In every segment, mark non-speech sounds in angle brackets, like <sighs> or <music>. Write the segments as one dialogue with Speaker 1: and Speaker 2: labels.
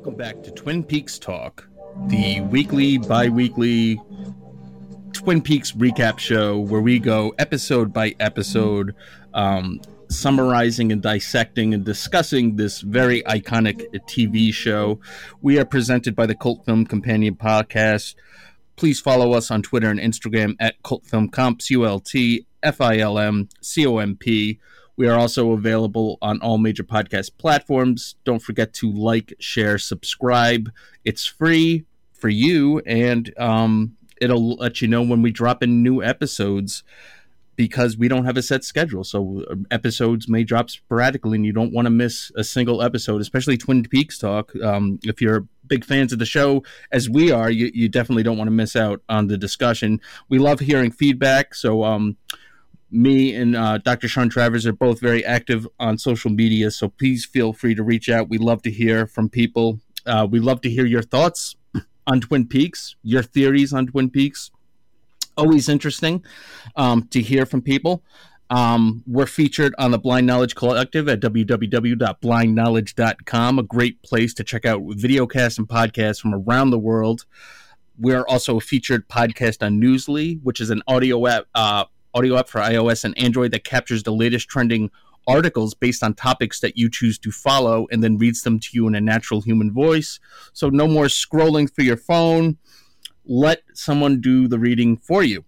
Speaker 1: Welcome back to Twin Peaks Talk, the weekly, bi weekly Twin Peaks recap show where we go episode by episode, um, summarizing and dissecting and discussing this very iconic TV show. We are presented by the Cult Film Companion Podcast. Please follow us on Twitter and Instagram at Cult Film Comp, C U L T F I L M C O M P. We are also available on all major podcast platforms. Don't forget to like, share, subscribe. It's free for you, and um, it'll let you know when we drop in new episodes because we don't have a set schedule. So uh, episodes may drop sporadically, and you don't want to miss a single episode, especially Twin Peaks talk. Um, if you're big fans of the show, as we are, you, you definitely don't want to miss out on the discussion. We love hearing feedback. So, um, me and uh, Dr. Sean Travers are both very active on social media, so please feel free to reach out. We love to hear from people. Uh, we love to hear your thoughts on Twin Peaks, your theories on Twin Peaks. Always interesting um, to hear from people. Um, we're featured on the Blind Knowledge Collective at www.blindknowledge.com, a great place to check out videocasts and podcasts from around the world. We're also a featured podcast on Newsly, which is an audio app. Uh, audio app for iOS and Android that captures the latest trending articles based on topics that you choose to follow and then reads them to you in a natural human voice. So no more scrolling through your phone. Let someone do the reading for you.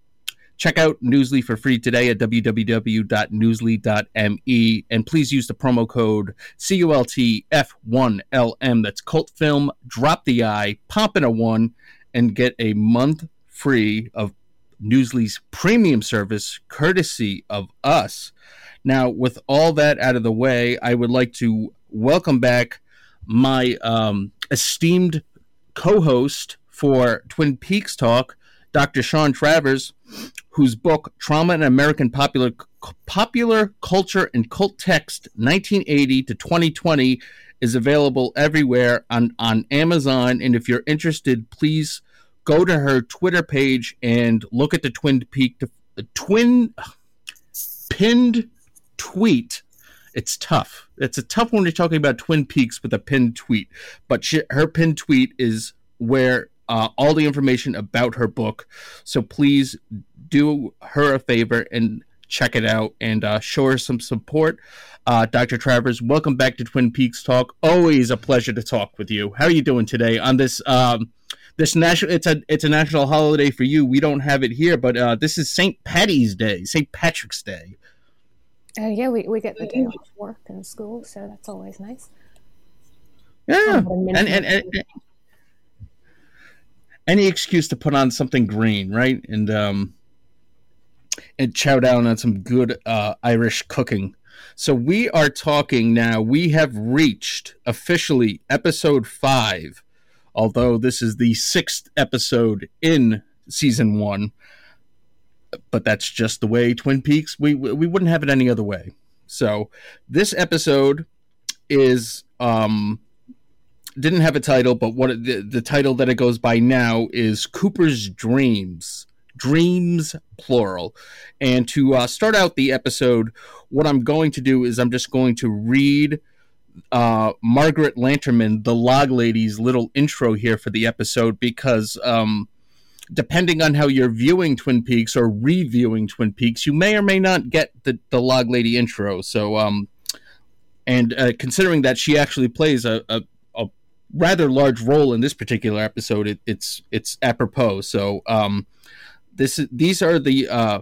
Speaker 1: Check out Newsly for free today at www.newsly.me and please use the promo code CULTF1LM. That's Cult Film, drop the I, pop in a one, and get a month free of Newsly's premium service, courtesy of us. Now, with all that out of the way, I would like to welcome back my um, esteemed co host for Twin Peaks Talk, Dr. Sean Travers, whose book, Trauma in American Popular, Popular Culture and Cult Text 1980 to 2020, is available everywhere on, on Amazon. And if you're interested, please go to her Twitter page and look at the Twin Peak the twin pinned tweet. It's tough. It's a tough when you're talking about Twin Peaks with a pinned tweet, but she, her pinned tweet is where uh, all the information about her book. So please do her a favor and check it out and uh, show her some support. Uh, Dr. Travers, welcome back to Twin Peaks Talk. Always a pleasure to talk with you. How are you doing today on this? Um, this national it's a it's a national holiday for you. We don't have it here, but uh, this is St. Patty's Day, St. Patrick's Day.
Speaker 2: Uh, yeah, we, we get the day off work and school, so that's always nice.
Speaker 1: Yeah, and, and, and, and, any excuse to put on something green, right? And um, and chow down on some good uh, Irish cooking. So we are talking now. We have reached officially episode five although this is the sixth episode in season one. But that's just the way Twin Peaks. We we wouldn't have it any other way. So this episode is um didn't have a title, but what the, the title that it goes by now is Cooper's Dreams. Dreams plural. And to uh, start out the episode, what I'm going to do is I'm just going to read uh, Margaret Lanterman, the Log Lady's little intro here for the episode because um, depending on how you're viewing Twin Peaks or reviewing Twin Peaks, you may or may not get the, the Log Lady intro. So, um, and uh, considering that she actually plays a, a, a, rather large role in this particular episode, it, it's it's apropos. So, um, this these are the uh,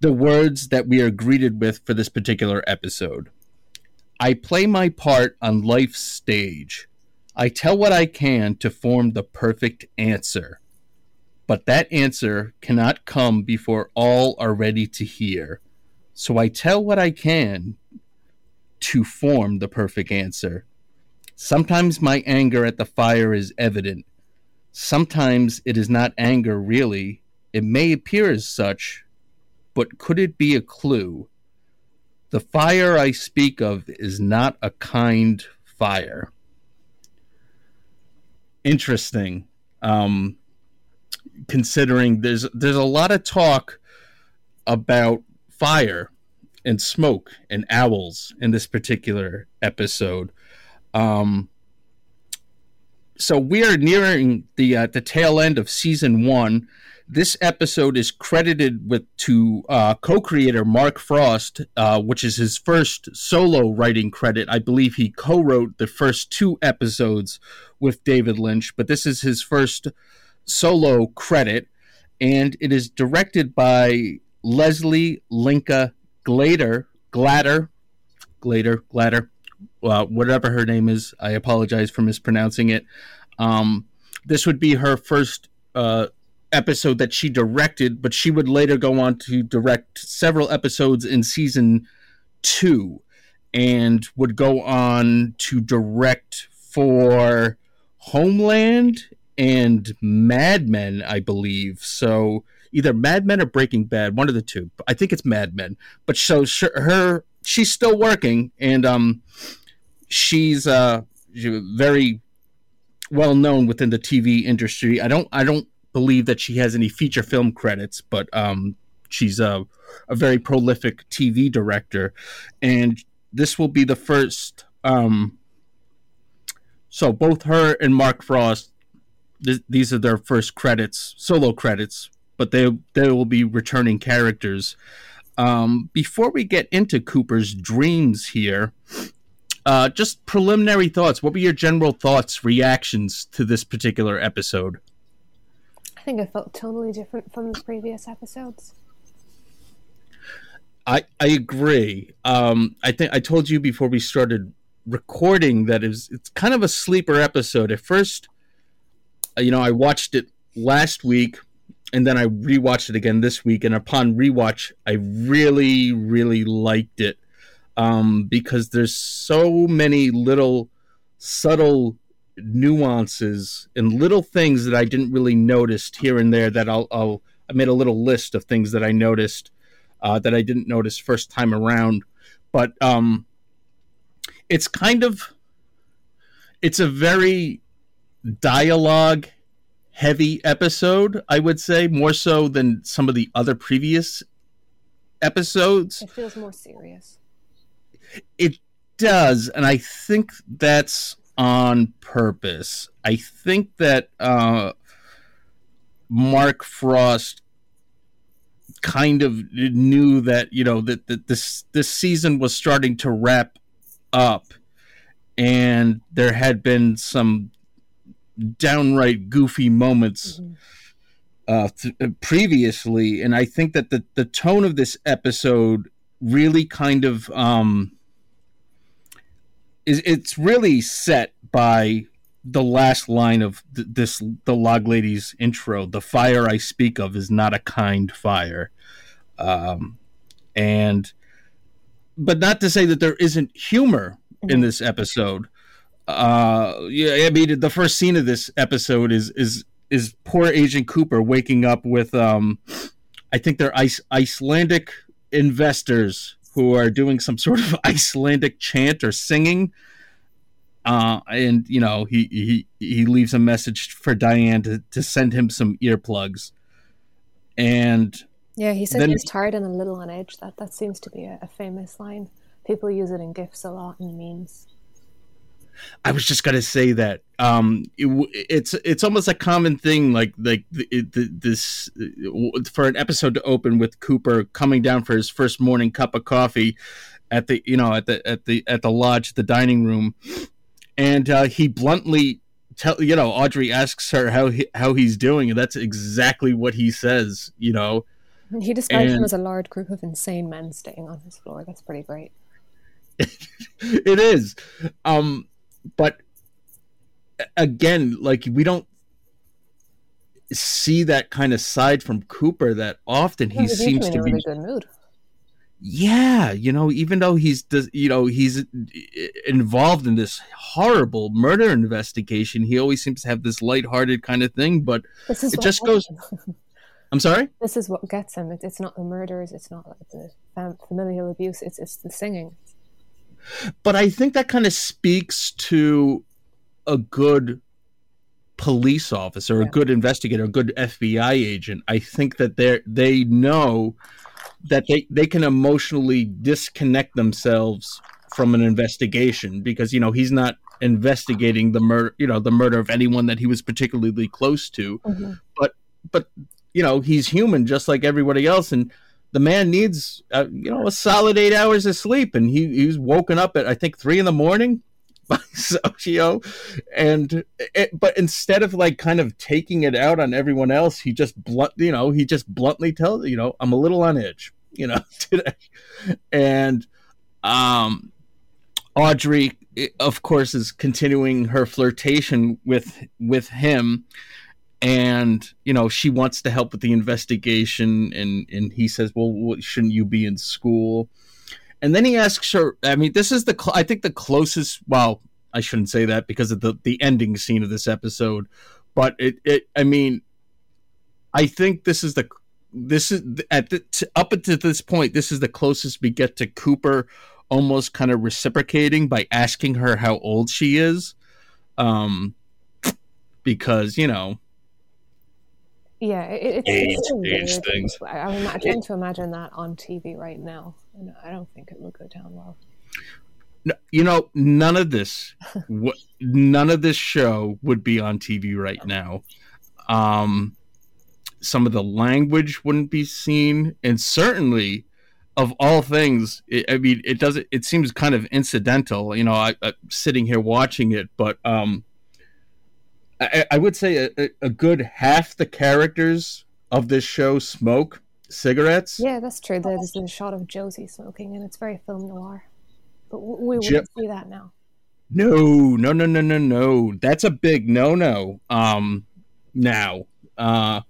Speaker 1: the words that we are greeted with for this particular episode. I play my part on life's stage. I tell what I can to form the perfect answer. But that answer cannot come before all are ready to hear. So I tell what I can to form the perfect answer. Sometimes my anger at the fire is evident. Sometimes it is not anger really. It may appear as such, but could it be a clue? The fire I speak of is not a kind fire. Interesting. Um, considering there's there's a lot of talk about fire and smoke and owls in this particular episode. Um, so we are nearing the uh, the tail end of season one. This episode is credited with to uh, co-creator Mark Frost, uh, which is his first solo writing credit. I believe he co-wrote the first two episodes with David Lynch, but this is his first solo credit, and it is directed by Leslie Linka Glader. Glader, Glader, Glader, uh, whatever her name is. I apologize for mispronouncing it. Um, this would be her first uh, episode that she directed, but she would later go on to direct several episodes in season two and would go on to direct for Homeland and Mad Men, I believe. So either Mad Men or Breaking Bad, one of the two. I think it's Mad Men. But so her, she's still working, and um, she's uh very well known within the TV industry. I don't, I don't believe that she has any feature film credits, but um, she's a a very prolific TV director, and this will be the first. Um, so both her and Mark Frost, th- these are their first credits, solo credits, but they they will be returning characters. Um, before we get into Cooper's dreams here, uh, just preliminary thoughts. What were your general thoughts, reactions to this particular episode?
Speaker 2: I think it felt totally different from the previous episodes.
Speaker 1: I I agree. Um, I think I told you before we started recording that it was, it's kind of a sleeper episode. At first, uh, you know, I watched it last week and then I rewatched it again this week. And upon rewatch, I really, really liked it um, because there's so many little subtle nuances and little things that I didn't really notice here and there. That I'll, I'll I made a little list of things that I noticed uh, that I didn't notice first time around. But um, it's kind of it's a very dialogue heavy episode, I would say, more so than some of the other previous episodes.
Speaker 2: It feels more serious.
Speaker 1: It does, and I think that's on purpose. I think that uh, Mark Frost kind of knew that you know that, that this this season was starting to wrap up, and there had been some downright goofy moments mm-hmm. uh, th- uh, previously, and I think that the the tone of this episode really kind of um, is it's really set by the last line of th- this the log lady's intro the fire i speak of is not a kind fire um, and but not to say that there isn't humor mm-hmm. in this episode uh, yeah, I mean, the first scene of this episode is is is poor Agent Cooper waking up with um, I think they're ice, Icelandic investors who are doing some sort of <laughs> Icelandic chant or singing. Uh, and you know he, he he leaves a message for Diane to, to send him some earplugs, and
Speaker 2: yeah, he said he's tired and a little on edge. That that seems to be a, a famous line. People use it in gifs a lot and memes.
Speaker 1: I was just gonna say that um, it, it's it's almost a common thing, like like it, this for an episode to open with Cooper coming down for his first morning cup of coffee at the you know at the at the at the lodge, the dining room, and uh, he bluntly tell you know Audrey asks her how he, how he's doing, and that's exactly what he says. You know,
Speaker 2: he describes and, him as a large group of insane men staying on his floor. That's pretty great. <laughs>
Speaker 1: it is. Um, but again, like we don't see that kind of side from Cooper that often. He seems to be
Speaker 2: in a good mood.
Speaker 1: Yeah, you know, even though he's you know he's involved in this horrible murder investigation, he always seems to have this lighthearted kind of thing. But it just goes. <laughs> I'm sorry.
Speaker 2: This is what gets him. It, it's not the murders. It's not like the familial abuse. It's it's the singing.
Speaker 1: But I think that kind of speaks to a good police officer, yeah. a good investigator, a good FBI agent. I think that they they know that they, they can emotionally disconnect themselves from an investigation because you know he's not investigating the murder, you know, the murder of anyone that he was particularly close to. Mm-hmm. But but you know, he's human just like everybody else, and the man needs uh, you know a solid eight hours of sleep, and he he's woken up at I think three in the morning <laughs> by Socio, and it, but instead of like kind of taking it out on everyone else, he just blunt you know he just bluntly tells you know I'm a little on edge you know <laughs> today, and um Audrey, of course, is continuing her flirtation with with him, and you know she wants to help with the investigation, and and he says, "Well, shouldn't you be in school?" And then he asks her. I mean, this is the cl- I think the closest. Well, I shouldn't say that because of the the ending scene of this episode, but it it. I mean, I think this is the this is at the, up until this point. This is the closest we get to Cooper almost kind of reciprocating by asking her how old she is um because you know
Speaker 2: yeah it, it's, age, it's age things I, am trying to imagine that on tv right now and i don't think it would go down well
Speaker 1: no, you know none of this what none of this show would be on tv right now um some of the language wouldn't be seen and certainly of all things, it, I mean, it doesn't. It seems kind of incidental, you know. I, am sitting here watching it, but um, I, I would say a, a, good half the characters of this show smoke cigarettes.
Speaker 2: Yeah, that's true. There's a shot of Josie smoking, and it's very film noir. But we wouldn't jo- see that now.
Speaker 1: No, no, no, no, no, no. That's a big no-no. Um, now, uh,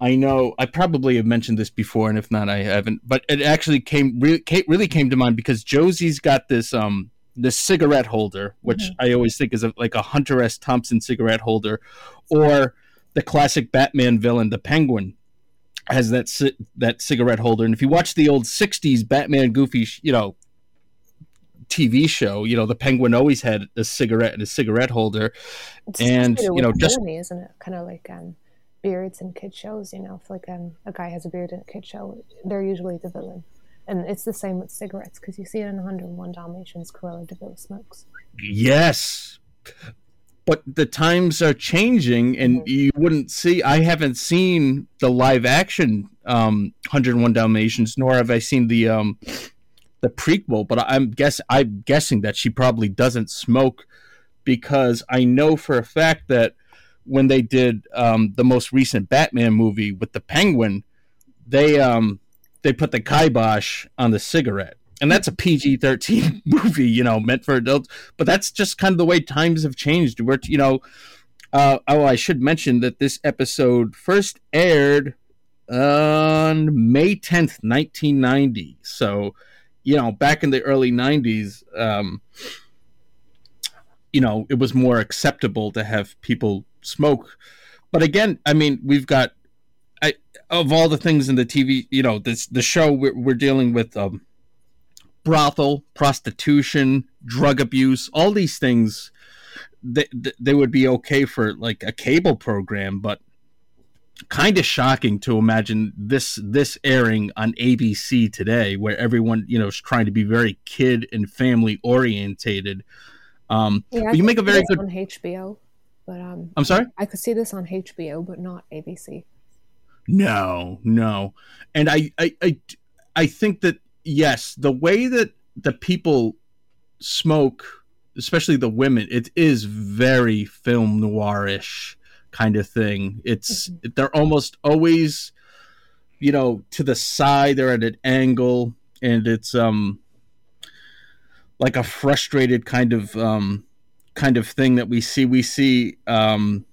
Speaker 1: I know I probably have mentioned this before, and if not, I haven't. But it actually came really, really came to mind because Josie's got this um this cigarette holder, which mm-hmm. I always think is a, like a Hunter S. Thompson cigarette holder, or the classic Batman villain, the Penguin, has that ci- that cigarette holder. And if you watch the old '60s Batman Goofy, you know, TV show, you know, the Penguin always had a cigarette and a cigarette holder,
Speaker 2: it's
Speaker 1: and you know, just
Speaker 2: isn't it? Kind of like um beards in kid shows. You know, if like um, a guy has a beard in a kid show, they're usually the villain. And it's the same with cigarettes because you see it in 101 Dalmatians, Cruella de Vil smokes.
Speaker 1: Yes, but the times are changing, and mm-hmm. you wouldn't see. I haven't seen the live action um, 101 Dalmatians, nor have I seen the um, the prequel. But I'm guess I'm guessing that she probably doesn't smoke because I know for a fact that when they did um, the most recent Batman movie with the Penguin, they um, they put the kibosh on the cigarette, and that's a PG thirteen <laughs> movie, you know, meant for adults. But that's just kind of the way times have changed. Where you know, uh, oh, I should mention that this episode first aired on May tenth, nineteen ninety. So, you know, back in the early nineties. Um, you know, it was more acceptable to have people smoke. But again, I mean, we've got I, of all the things in the TV, you know, this the show we're, we're dealing with um, brothel, prostitution, drug abuse, all these things. They, they would be okay for like a cable program, but kind of shocking to imagine this this airing on ABC today, where everyone you know is trying to be very kid and family orientated. Um, yeah, you make a very good
Speaker 2: on HBO. But um,
Speaker 1: I'm sorry.
Speaker 2: I could see this on HBO, but not ABC.
Speaker 1: No, no, and I, I, I, I think that yes, the way that the people smoke, especially the women, it is very film noirish kind of thing. It's mm-hmm. they're almost always, you know, to the side. They're at an angle, and it's um like a frustrated kind of um kind of thing that we see. We see um,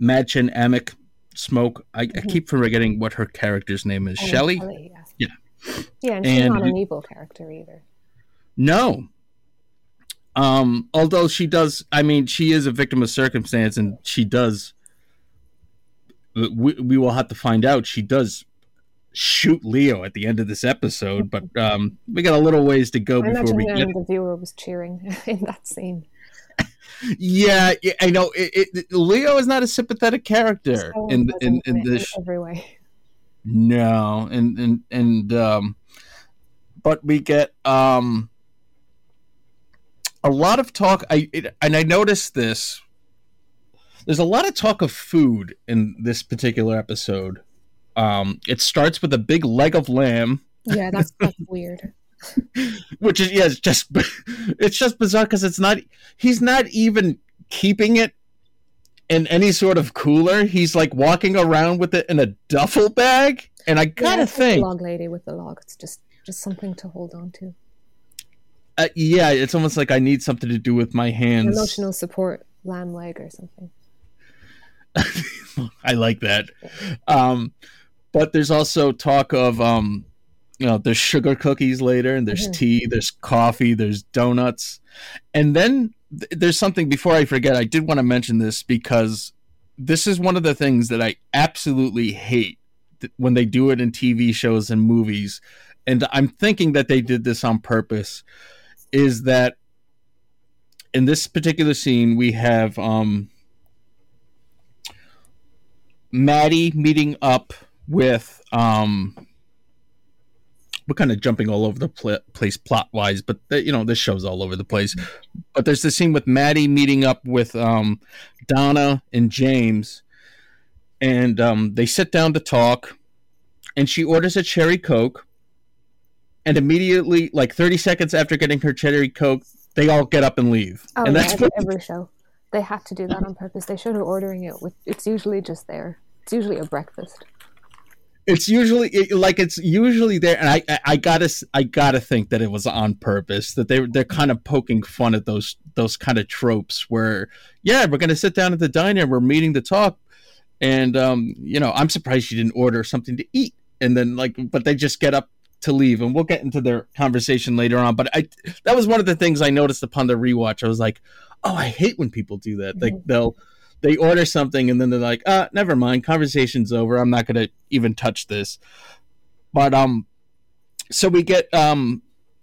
Speaker 1: Mädchen Amick smoke. I, mm-hmm. I, keep forgetting what her character's name is. Oh, Shelley?
Speaker 2: Shelley yeah. yeah. Yeah, and, and she's not an evil character either.
Speaker 1: No. Um, although she does, I mean, she is a victim of circumstance, and she does. We, we will have to find out. She does shoot Leo at the end of this episode, but um, we got a little ways to go I before we get.
Speaker 2: The viewer was cheering <laughs> in that scene.
Speaker 1: Yeah, yeah, I know. It, it, Leo is not a sympathetic character so in in, in this
Speaker 2: every way.
Speaker 1: No, and and and um, but we get um, a lot of talk. I it, and I noticed this. There's a lot of talk of food in this particular episode. Um, it starts with a big leg of lamb.
Speaker 2: Yeah, that's that's <laughs> weird.
Speaker 1: Which is yeah, it's just <laughs> it's just bizarre because it's not. He's not even keeping it in any sort of cooler. He's like walking around with it in a duffel bag, and I gotta
Speaker 2: yeah,
Speaker 1: think,
Speaker 2: log lady with the log. It's just just something to hold on to.
Speaker 1: Uh, yeah, it's almost like I need something to do with my hands.
Speaker 2: Emotional support, lamb leg or something. <laughs>
Speaker 1: I like that. Um, but there's also talk of um, you know, there's sugar cookies later, and there's mm-hmm. tea, there's coffee, there's donuts, and then th- there's something. Before I forget, I did want to mention this because this is one of the things that I absolutely hate th- when they do it in TV shows and movies, and I'm thinking that they did this on purpose. Is that in this particular scene we have um, Maddie meeting up with um, we're kind of jumping all over the pl- place plot wise, but the, you know this show's all over the place. But there's the scene with Maddie meeting up with um, Donna and James, and um, they sit down to talk, and she orders a cherry coke, and immediately, like 30 seconds after getting her cherry coke, they all get up and leave.
Speaker 2: Oh,
Speaker 1: and
Speaker 2: yeah, that's what... every show. They have to do that on purpose. They should her ordering it with. It's usually just there. It's usually a breakfast
Speaker 1: it's usually it, like it's usually there and I, I, I gotta i gotta think that it was on purpose that they they're kind of poking fun at those those kind of tropes where yeah we're gonna sit down at the diner we're meeting to talk and um you know i'm surprised you didn't order something to eat and then like but they just get up to leave and we'll get into their conversation later on but i that was one of the things i noticed upon the rewatch i was like oh i hate when people do that mm-hmm. like they'll they order something and then they're like, uh, never mind, conversation's over. I'm not gonna even touch this. But um, so we get um,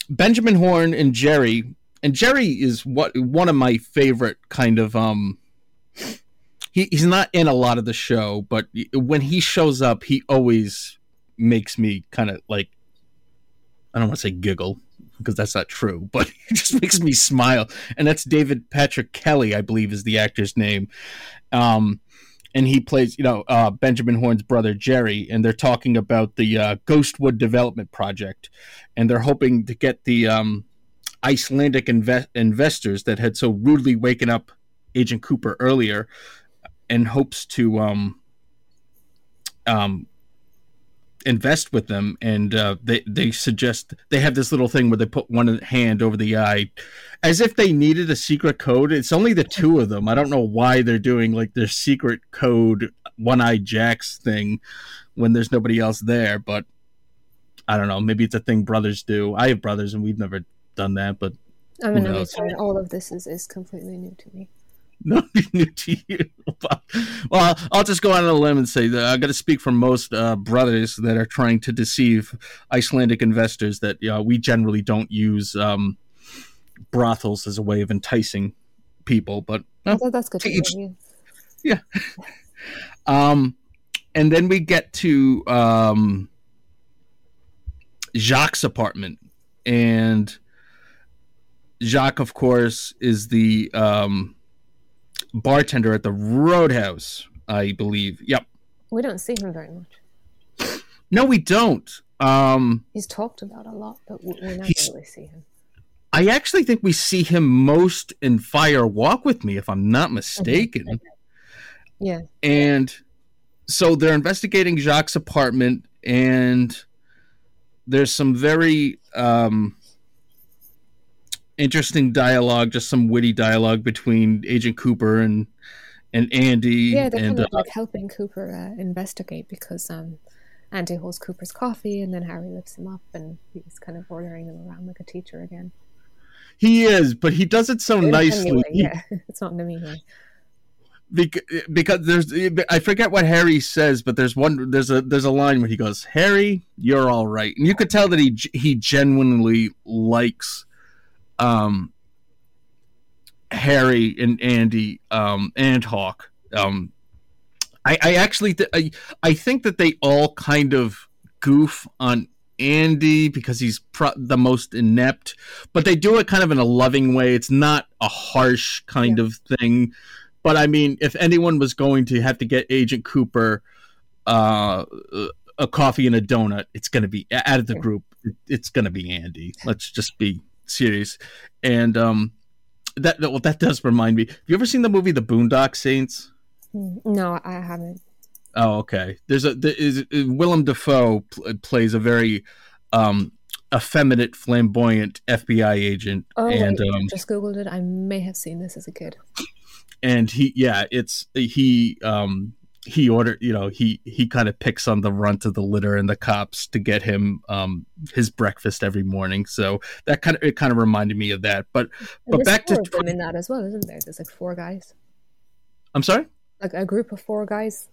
Speaker 1: Benjamin Horne and Jerry, and Jerry is what one of my favorite kind of um. He, he's not in a lot of the show, but when he shows up, he always makes me kind of like I don't want to say giggle, because that's not true, but <laughs> it just makes me smile. And that's David Patrick Kelly, I believe, is the actor's name. Um, and he plays, you know, uh, Benjamin Horne's brother Jerry, and they're talking about the uh, Ghostwood Development Project, and they're hoping to get the um, Icelandic inve- investors that had so rudely waken up Agent Cooper earlier, in hopes to um, um, invest with them and uh, they they suggest they have this little thing where they put one hand over the eye as if they needed a secret code. It's only the two of them. I don't know why they're doing like their secret code one-eyed jacks thing when there's nobody else there but i don't know. Maybe it's a thing brothers do. I have brothers and we've never done that but
Speaker 2: i'm gonna be all of this is, is completely new to me
Speaker 1: nothing new to you. well, I'll just go on a limb and say that I got to speak for most uh, brothers that are trying to deceive Icelandic investors that you know, we generally don't use um, brothels as a way of enticing people. But
Speaker 2: well, that's good. Each,
Speaker 1: yeah. um, and then we get to um, Jacques' apartment, and Jacques, of course, is the um, bartender at the Roadhouse, I believe. Yep.
Speaker 2: We don't see him very much.
Speaker 1: No, we don't. Um,
Speaker 2: he's talked about a lot, but we never really see him.
Speaker 1: I actually think we see him most in Fire Walk with Me, if I'm not mistaken.
Speaker 2: Mm-hmm. Yeah.
Speaker 1: And so they're investigating Jacques' apartment, and there's some very um, interesting dialogue, just some witty dialogue between Agent Cooper and and Andy.
Speaker 2: Yeah, they're
Speaker 1: and,
Speaker 2: kind of uh, like helping Cooper uh, investigate because um, Andy holds Cooper's coffee, and then Harry lifts him up, and he's kind of ordering him around like a teacher again.
Speaker 1: He is, but he does it so nicely.
Speaker 2: yeah, <laughs> it's not in a mean way.
Speaker 1: Because, because there's I forget what Harry says, but there's one there's a there's a line where he goes, "Harry, you're all right," and you could tell that he he genuinely likes um, Harry and Andy um, and Hawk. Um, I, I actually th- I, I think that they all kind of goof on Andy because he's pro- the most inept, but they do it kind of in a loving way. It's not a harsh kind yeah. of thing. But I mean, if anyone was going to have to get Agent Cooper uh, a coffee and a donut, it's going to be out of the group. It's going to be Andy. Let's just be serious. And um, that well, that does remind me. Have you ever seen the movie The Boondock Saints?
Speaker 2: No, I haven't.
Speaker 1: Oh, okay. There's a there is, Willem Dafoe pl- plays a very um, effeminate, flamboyant FBI agent.
Speaker 2: Oh, and um, just googled it. I may have seen this as a kid.
Speaker 1: And he, yeah, it's he. Um, he ordered, you know, he he kind of picks on the runt of the litter and the cops to get him um, his breakfast every morning. So that kind of it kind of reminded me of that. But and but back to
Speaker 2: them in that as well, isn't there? There's like four guys.
Speaker 1: I'm sorry.
Speaker 2: Like a group of four guys.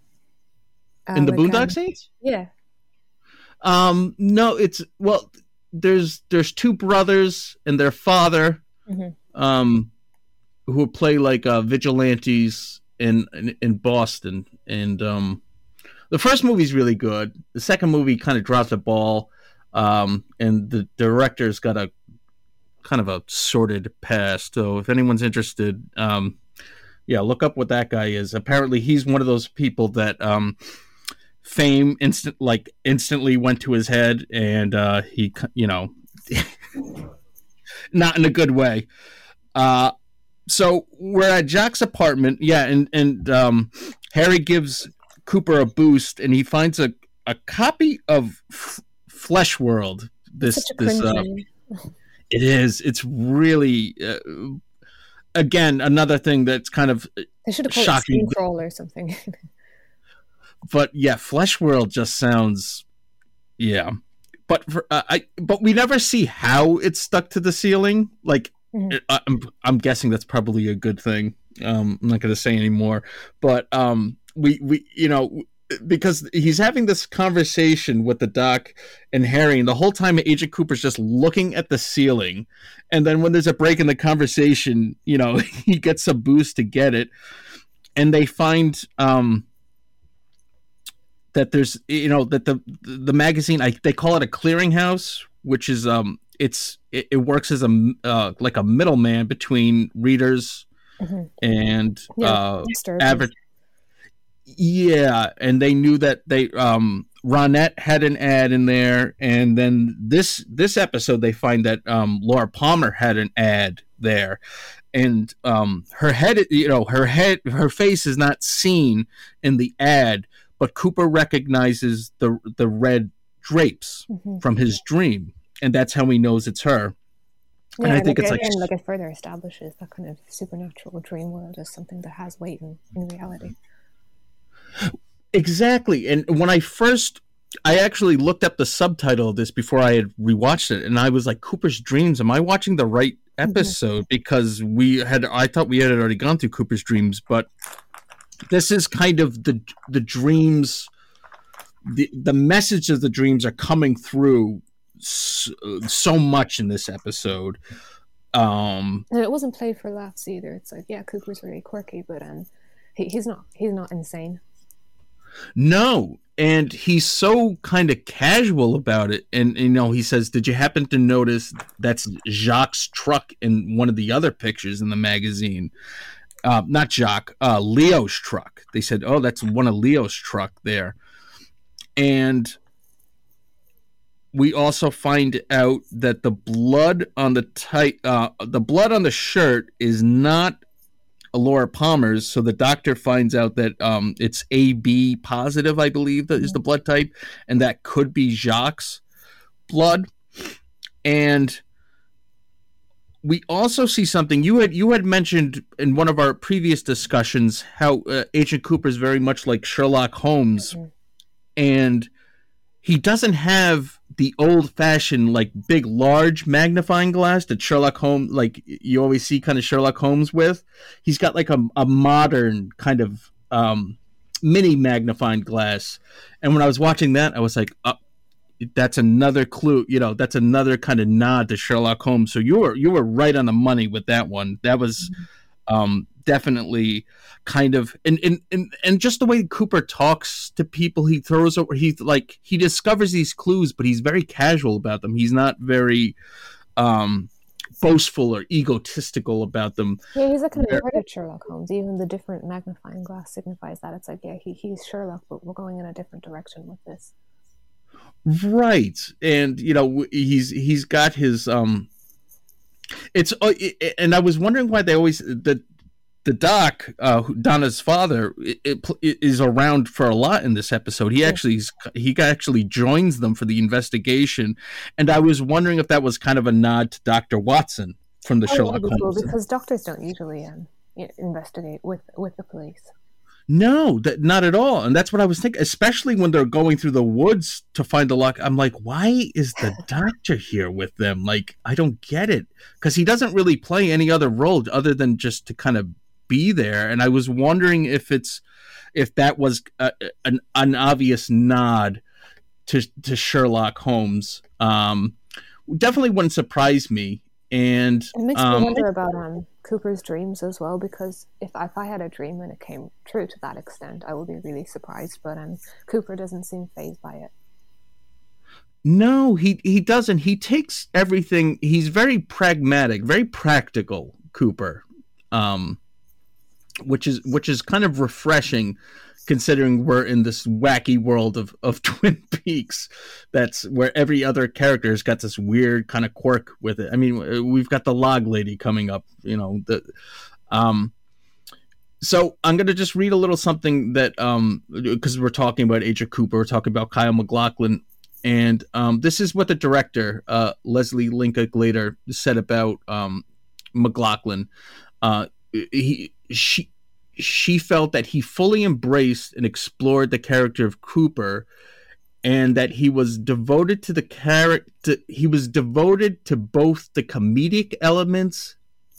Speaker 1: Uh, in the like, Boondock um.
Speaker 2: Yeah.
Speaker 1: Um. No, it's well. There's there's two brothers and their father. Mm-hmm. Um, who play like uh, vigilantes in, in, in Boston, and um, the first movie's really good. The second movie kind of dropped the ball, um, and the director's got a kind of a sordid past. So if anyone's interested, um, yeah, look up what that guy is. Apparently, he's one of those people that um, fame instant like instantly went to his head, and uh, he you know, <laughs> not in a good way. Uh, so we're at Jacques' apartment, yeah, and and um, Harry gives Cooper a boost, and he finds a, a copy of F- Flesh World. This this uh, <laughs> it is. It's really uh, again another thing that's kind of
Speaker 2: they should have called shocking. it or something. <laughs>
Speaker 1: but yeah, Flesh World just sounds yeah. But for, uh, I but we never see how it's stuck to the ceiling. Like Mm-hmm. I'm I'm guessing that's probably a good thing. Um, I'm not going to say anymore, but um, we we you know because he's having this conversation with the doc and Harry, and the whole time Agent Cooper's just looking at the ceiling, and then when there's a break in the conversation, you know <laughs> he gets a boost to get it, and they find um that there's you know that the the magazine I, they call it a clearinghouse, which is um it's it, it works as a uh, like a middleman between readers mm-hmm. and yeah, uh. Yeah, and they knew that they um Ronette had an ad in there, and then this this episode they find that um Laura Palmer had an ad there, and um her head you know her head her face is not seen in the ad, but Cooper recognizes the the red drapes mm-hmm. from his dream and that's how he knows it's her.
Speaker 2: Yeah, and I think like, it's like, and like it further establishes that kind of supernatural dream world as something that has weight in, in reality.
Speaker 1: Exactly, and when I first, I actually looked up the subtitle of this before I had rewatched it, and I was like, "Cooper's Dreams." Am I watching the right mm-hmm. episode? Mm-hmm. Because we had, I thought we had already gone through Cooper's Dreams, but this is kind of the the dreams. The, the message of the dreams are coming through so, so much in this episode. Um,
Speaker 2: and it wasn't played for laughs either. It's like, yeah, Cooper's really quirky, but um, he, he's not. He's not insane.
Speaker 1: No, and he's so kind of casual about it. And you know, he says, "Did you happen to notice that's Jacques' truck in one of the other pictures in the magazine?" Uh, not Jacques, uh, Leo's truck. They said, "Oh, that's one of Leo's truck there," and we also find out that the blood on the tight uh, the blood on the shirt is not Laura Palmer's. So the doctor finds out that um, it's AB positive, I believe, that is the blood type, and that could be Jacques' blood. And we also see something you had you had mentioned in one of our previous discussions how uh, Agent Cooper is very much like Sherlock Holmes, mm-hmm. and he doesn't have the old fashioned like big large magnifying glass that Sherlock Holmes like you always see kind of Sherlock Holmes with. He's got like a, a modern kind of um, mini magnifying glass. And when I was watching that, I was like, uh, that's another clue. You know, that's another kind of nod to Sherlock Holmes. So you were you were right on the money with that one. That was um, definitely kind of and and and, and just the way Cooper talks to people, he throws over. he like he discovers these clues, but he's very casual about them. He's not very um boastful or egotistical about them.
Speaker 2: Yeah, he's like an inverted Sherlock Holmes. Even the different magnifying glass signifies that. It's like, yeah, he, he's Sherlock, but we're going in a different direction with this.
Speaker 1: Right, and you know he's he's got his um. It's uh, and I was wondering why they always the the doc, uh, Donna's father, it, it, is around for a lot in this episode. He actually he actually joins them for the investigation, and I was wondering if that was kind of a nod to Doctor Watson from the oh, Sherlock Holmes. Cool,
Speaker 2: because doctors don't usually um, investigate with with the police.
Speaker 1: No, that not at all. And that's what I was thinking, especially when they're going through the woods to find the lock. I'm like, why is the <laughs> doctor here with them? Like, I don't get it. Because he doesn't really play any other role other than just to kind of be there. And I was wondering if it's if that was a, an, an obvious nod to to Sherlock Holmes. Um, definitely wouldn't surprise me. And
Speaker 2: it makes um, me wonder about um, Cooper's dreams as well, because if if I had a dream and it came true to that extent, I would be really surprised. But um, Cooper doesn't seem phased by it.
Speaker 1: No, he he doesn't. He takes everything. He's very pragmatic, very practical. Cooper. Um, which is which is kind of refreshing considering we're in this wacky world of, of <laughs> Twin Peaks that's where every other character has got this weird kind of quirk with it. I mean, we've got the log lady coming up, you know, the um so I'm going to just read a little something that um because we're talking about Agent Cooper, we're talking about Kyle MacLachlan and um, this is what the director uh, Leslie Linklater said about um, MacLachlan. Uh, he she she felt that he fully embraced and explored the character of Cooper and that he was devoted to the character he was devoted to both the comedic elements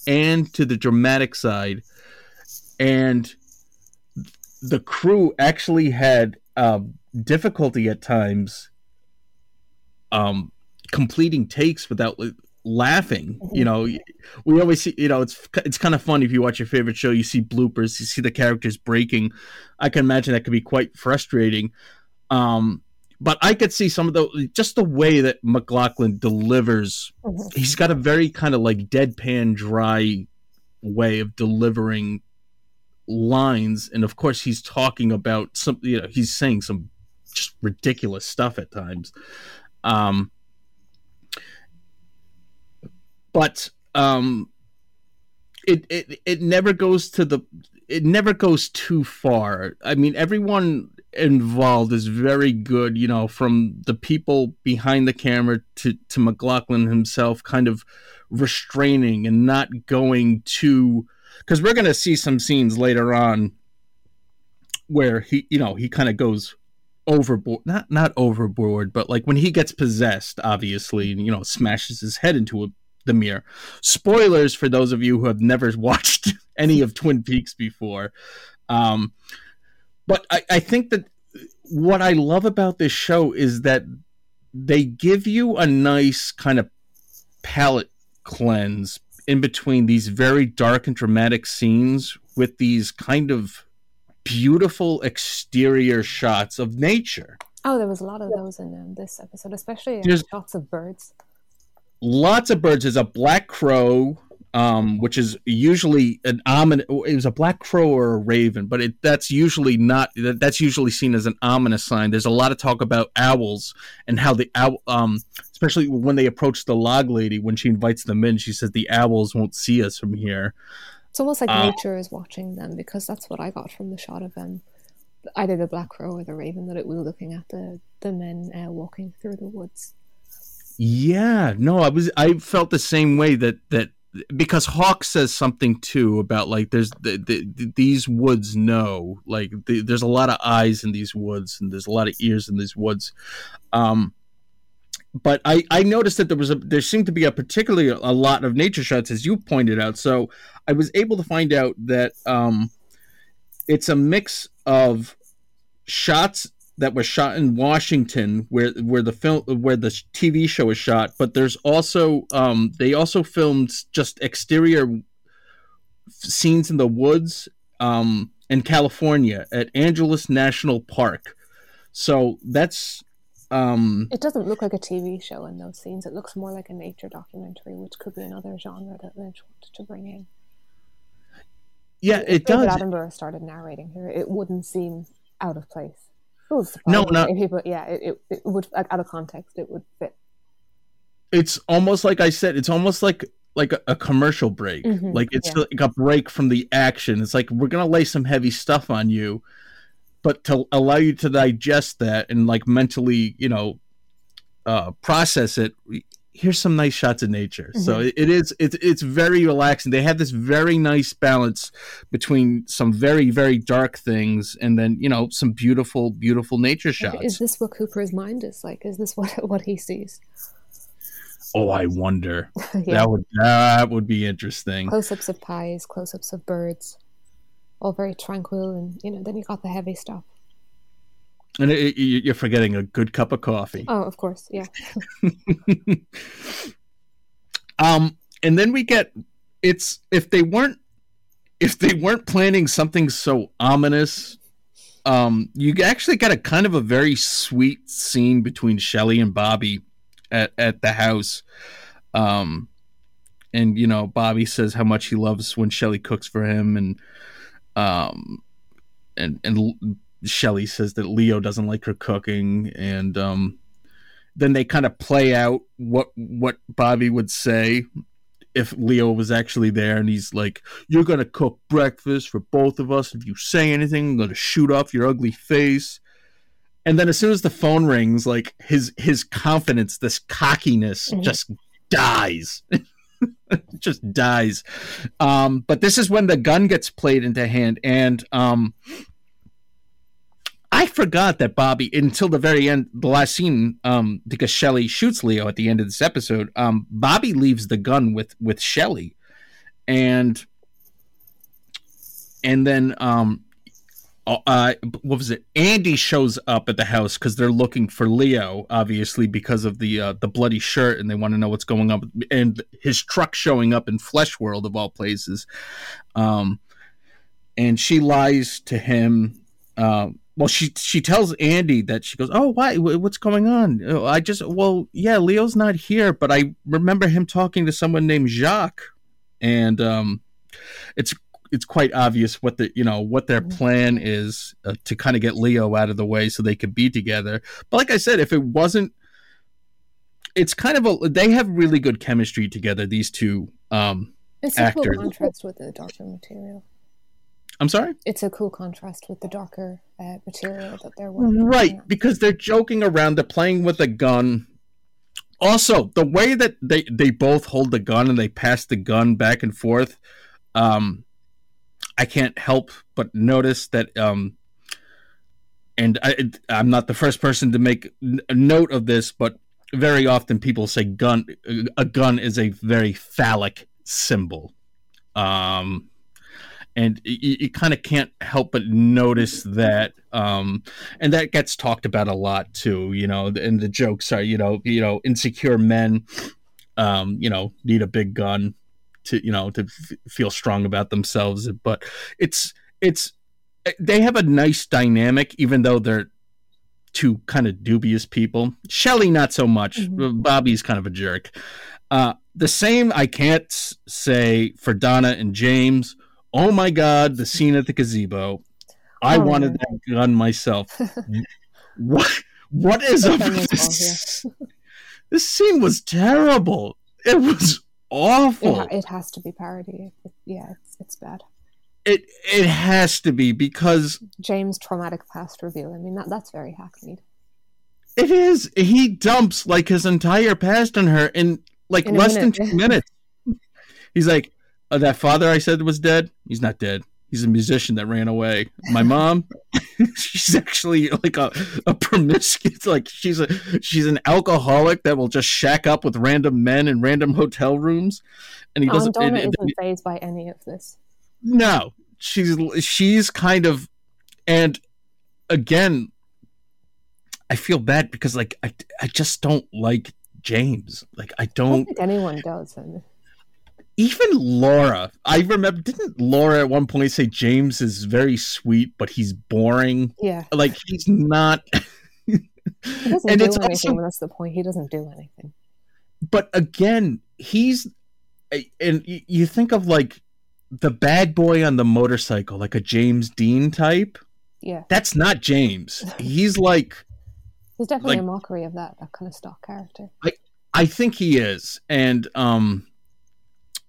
Speaker 1: and to the dramatic side. And the crew actually had uh, difficulty at times um, completing takes without laughing. You know, we always see. You know, it's it's kind of fun if you watch your favorite show. You see bloopers, you see the characters breaking. I can imagine that could be quite frustrating. Um, but I could see some of the just the way that MacLachlan delivers. Mm-hmm. He's got a very kind of like deadpan, dry way of delivering lines, and of course, he's talking about some. You know, he's saying some just ridiculous stuff at times. Um, but um, it, it it never goes to the it never goes too far. I mean, everyone involved is very good. You know, from the people behind the camera to to MacLachlan himself, kind of restraining and not going too. Because we're going to see some scenes later on where he, you know, he kind of goes overboard not not overboard but like when he gets possessed obviously and you know smashes his head into a the mirror. Spoilers for those of you who have never <laughs> watched any of Twin Peaks before. Um, but I, I think that what I love about this show is that they give you a nice kind of palette cleanse in between these very dark and dramatic scenes with these kind of beautiful exterior shots of nature.
Speaker 2: Oh, there was a lot of those in um, this episode, especially uh, shots of birds
Speaker 1: lots of birds. There's a black crow, um, which is usually an ominous. It was a black crow or a raven, but it, that's usually not. That's usually seen as an ominous sign. There's a lot of talk about owls and how the owl, um, especially when they approach the log lady when she invites them in. She says the owls won't see us from here.
Speaker 2: It's almost like uh, nature is watching them because that's what I got from the shot of them. Either the black crow or the raven that it was looking at the the men uh, walking through the woods.
Speaker 1: Yeah, no, I was I felt the same way that that because Hawk says something too about like there's the, the, these woods know like the, there's a lot of eyes in these woods and there's a lot of ears in these woods. Um, but I, I noticed that there was a there seemed to be a particularly a lot of nature shots as you pointed out. So I was able to find out that um, it's a mix of shots that was shot in Washington, where where the film where the TV show is shot. But there's also um, they also filmed just exterior scenes in the woods um, in California at Angeles National Park. So that's um,
Speaker 2: It doesn't look like a TV show in those scenes. It looks more like a nature documentary, which could be another genre that Lynch wanted to bring in.
Speaker 1: yeah, it
Speaker 2: David
Speaker 1: does.
Speaker 2: Attenborough started narrating here, it wouldn't seem out of place.
Speaker 1: No, not-
Speaker 2: me, but yeah, it, it, would like, out of context. It would fit.
Speaker 1: It's almost like I said. It's almost like like a, a commercial break.
Speaker 2: Mhm,
Speaker 1: like it's
Speaker 2: yeah.
Speaker 1: like a break from the action. It's like we're gonna lay some heavy stuff on you, but to allow you to digest that and like mentally, you know, uh, process it. Here's some nice shots of nature. So
Speaker 2: Mhm.
Speaker 1: it, it is it's it's very relaxing. They have this very nice balance between some very very dark things and then you know some beautiful beautiful nature shots.
Speaker 2: Is this what Cooper's mind is like? Is this what <laughs> what he sees?
Speaker 1: oh, I wonder. <laughs>
Speaker 2: yeah.
Speaker 1: That would that would be interesting.
Speaker 2: Close-ups of pies, close-ups of birds, all very tranquil, and you know. Then you got the heavy stuff.
Speaker 1: And it, it- you're forgetting a good cup of coffee.
Speaker 2: Oh, of course, yeah. <laughs>
Speaker 1: um, and then we get it's if they weren't if they weren't planning something so ominous, um, you actually got a kind of a very sweet scene between Shelley and Bobby at at the house. Um, and you know, Bobby says how much he loves when Shelley cooks for him, and um, and and Shelley says that Leo doesn't like her cooking, and um, then they kind of play out what what Bobby would say if Leo was actually there, and he's like, "You're gonna cook breakfast for both of us. If you say anything, I'm gonna shoot off your ugly face." And then as soon as the phone rings, like his his confidence, this cockiness,
Speaker 2: Mhm.
Speaker 1: just dies. <laughs> just dies. Um, but this is when the gun gets played into hand, and um, I forgot that Bobby until the very end, the last scene, um, because Shelley shoots Leo at the end of this episode. Um, Bobby leaves the gun with with Shelley, and and then um, uh, what was it? Andy shows up at the house because they're looking for Leo, obviously because of the uh, the bloody shirt, and they want to know what's going on. And his truck showing up in Flesh World of all places, um, and she lies to him. Uh, well, she she tells Andy that she goes, "Oh, why? What's going on? Oh, I just well, yeah, Leo's not here, but I remember him talking to someone named Jacques, and um, it's it's quite obvious what the you know what their plan is uh, to kind of get Leo out of the way so they could be together. But like I said, if it wasn't, it's kind of a they have really good chemistry together. These two. Um,
Speaker 2: It's a
Speaker 1: Actors.
Speaker 2: cool contrast with the doctor material.
Speaker 1: I'm sorry.
Speaker 2: It's a cool contrast with the darker uh, material that they're working.
Speaker 1: Right, because they're joking around, they're playing with a gun. Also, the way that they they both hold the gun and they pass the gun back and forth, um, I can't help but notice that. Um, and I, I'm not the first person to make a note of this, but very often people say gun. A gun is a very phallic symbol. Um, and you, you kind of can't help but notice that um and that gets talked about a lot too you know and the jokes are you know you know insecure men um you know need a big gun to you know to f- feel strong about themselves but it's it's they have a nice dynamic even though they're two kind of dubious people Shelley not so much
Speaker 2: Mhm.
Speaker 1: Bobby's kind of a jerk uh the same I can't say for Donna and James oh my god the scene at the gazebo i
Speaker 2: Oh,
Speaker 1: wanted
Speaker 2: yeah.
Speaker 1: that gun myself <laughs> what what is up
Speaker 2: That
Speaker 1: with
Speaker 2: was all,
Speaker 1: this this scene was terrible it was
Speaker 2: It,
Speaker 1: awful
Speaker 2: ha- it has to be parody. It, yeah, it's, it's bad.
Speaker 1: it it has to be because
Speaker 2: James' traumatic past reveal. I mean, that that's very hackneyed.
Speaker 1: it is he dumps like his entire past on her in like
Speaker 2: In
Speaker 1: less
Speaker 2: minute.
Speaker 1: than two minutes <laughs> he's like uh, that father i said was dead he's not dead he's a musician that ran away my mom <laughs> she's actually like a, a promiscuous like she's a she's an alcoholic that will just shack up with random men in random hotel rooms and he doesn't it- it-
Speaker 2: isn't phased by any of this.
Speaker 1: no she's she's kind of and again i feel bad because like i, I just don't like james like i
Speaker 2: I
Speaker 1: don't
Speaker 2: don't think anyone does. And
Speaker 1: even Laura, I remember, didn't Laura at one point say James is very sweet, but he's boring?
Speaker 2: Yeah.
Speaker 1: Like he's not. <laughs>
Speaker 2: He doesn't
Speaker 1: And
Speaker 2: do
Speaker 1: it's
Speaker 2: anything.
Speaker 1: also-
Speaker 2: that's the point. He doesn't do anything.
Speaker 1: but again, he's. And you think of like the bad boy on the motorcycle, like a James Dean type.
Speaker 2: Yeah.
Speaker 1: That's not James. He's like.
Speaker 2: There's definitely
Speaker 1: Like-
Speaker 2: a mockery of that, that kind of stock character.
Speaker 1: I, I think he is, and um,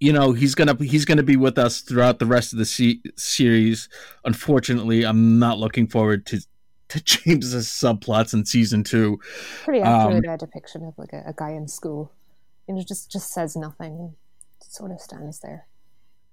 Speaker 1: you know, he's gonna he's gonna be with us throughout the rest of the se- series. Unfortunately, I'm not looking forward to to <laughs> James's subplots in season two.
Speaker 2: Pretty
Speaker 1: Um,
Speaker 2: accurate uh, depiction of like a, a guy in school. You know, just just says nothing sort of stands there.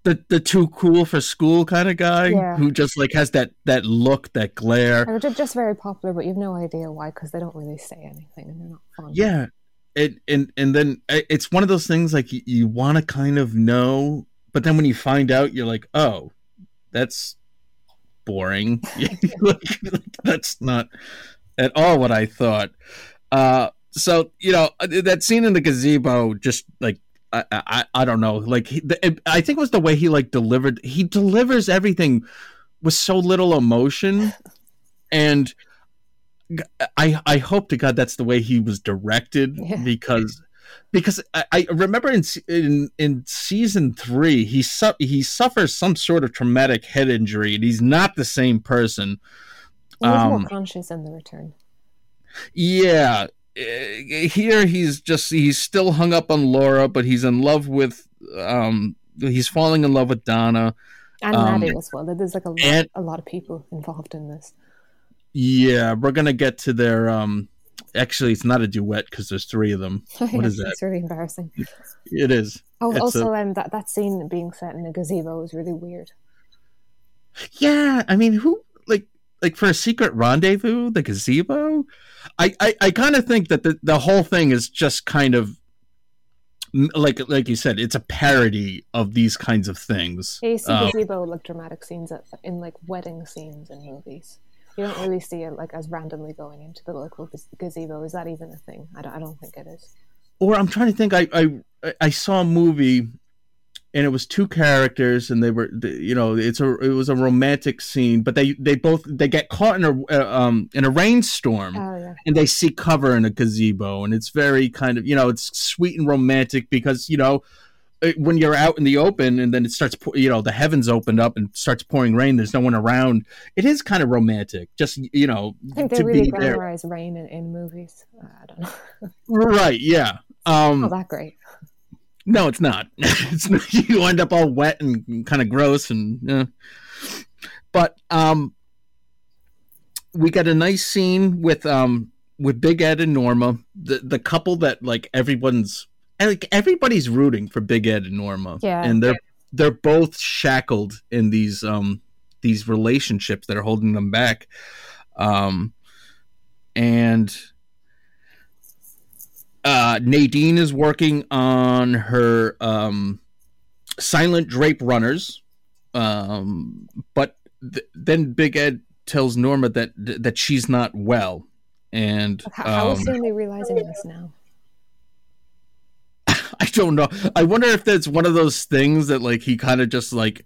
Speaker 1: The the too cool for school kind of guy
Speaker 2: Yeah.
Speaker 1: who just like has that that look, that glare.
Speaker 2: They're just very popular, but you've no idea why because they don't really say anything and they're not fun.
Speaker 1: Yeah, it and and then uh, it's one of those things like you, you want to kind of know, but then when you find out, you're like, oh, that's boring. <laughs> That's not at all what I thought. Uh, so you know uh, that scene in the gazebo, just like. I, I I don't know like I think it was the way he like delivered he delivers everything with so little emotion and I I hope to God that's the way he was directed <laughs>
Speaker 2: Yeah.
Speaker 1: because because I, I remember in in in season three he su- he suffers some sort of traumatic head injury and he's not the same person.
Speaker 2: He's
Speaker 1: Um,
Speaker 2: more conscious in the return.
Speaker 1: Yeah, eh, here he's just he's still hung up on Laura, but he's in love with um he's falling in love with Donna.
Speaker 2: And
Speaker 1: um,
Speaker 2: Maddie as well. There's like a lot,
Speaker 1: and-
Speaker 2: a lot of people involved in this.
Speaker 1: Yeah, we're gonna get to their um. Actually, it's not a duet because there's three of them. What is that?
Speaker 2: It's really embarrassing.
Speaker 1: It is.
Speaker 2: Oh,
Speaker 1: It's
Speaker 2: also, um, that, that scene being set in a gazebo is really weird.
Speaker 1: Yeah, I mean, who like like for a secret rendezvous, the gazebo? I I, I kind of think that the the whole thing is just kind of like like you said, it's a parody of these kinds of things.
Speaker 2: Yeah, you see
Speaker 1: Um,
Speaker 2: gazebo like dramatic scenes at, in like wedding scenes in movies. You don't really see it like as randomly going into the local gazebo. Is that even a thing? I don't, I don't think it is.
Speaker 1: or I'm trying to think. I I I saw a movie, and it was two characters, and they were you know it's a it was a romantic scene, but they they both they get caught in a uh, um in a rainstorm.
Speaker 2: Oh yeah,
Speaker 1: and they seek cover in a gazebo and it's very kind of you know it's sweet and romantic because you know when you're out in the open and then it starts you know the heavens opened up and starts pouring rain there's no one around it is kind of romantic just you know
Speaker 2: I think they really
Speaker 1: there
Speaker 2: glamorize rain in, in movies. Uh, I don't know.
Speaker 1: right yeah um
Speaker 2: Not that great.
Speaker 1: no it's not <laughs> it's not, <laughs> you end up all wet and kind of gross and yeah. but um we got a nice scene with um with Big Ed and Norma, the the couple that like everyone's like everybody's rooting for Big Ed and Norma.
Speaker 2: Yeah.
Speaker 1: And they're they're both shackled in these um these relationships that are holding them back. Um and uh Nadine is working on her um silent drape runners. Um but th- then Big Ed tells Norma that that she's not well, and
Speaker 2: How, how
Speaker 1: um,
Speaker 2: soon are they realizing this now? <laughs>
Speaker 1: I don't know. I wonder if that's one of those things that like he kind of just like.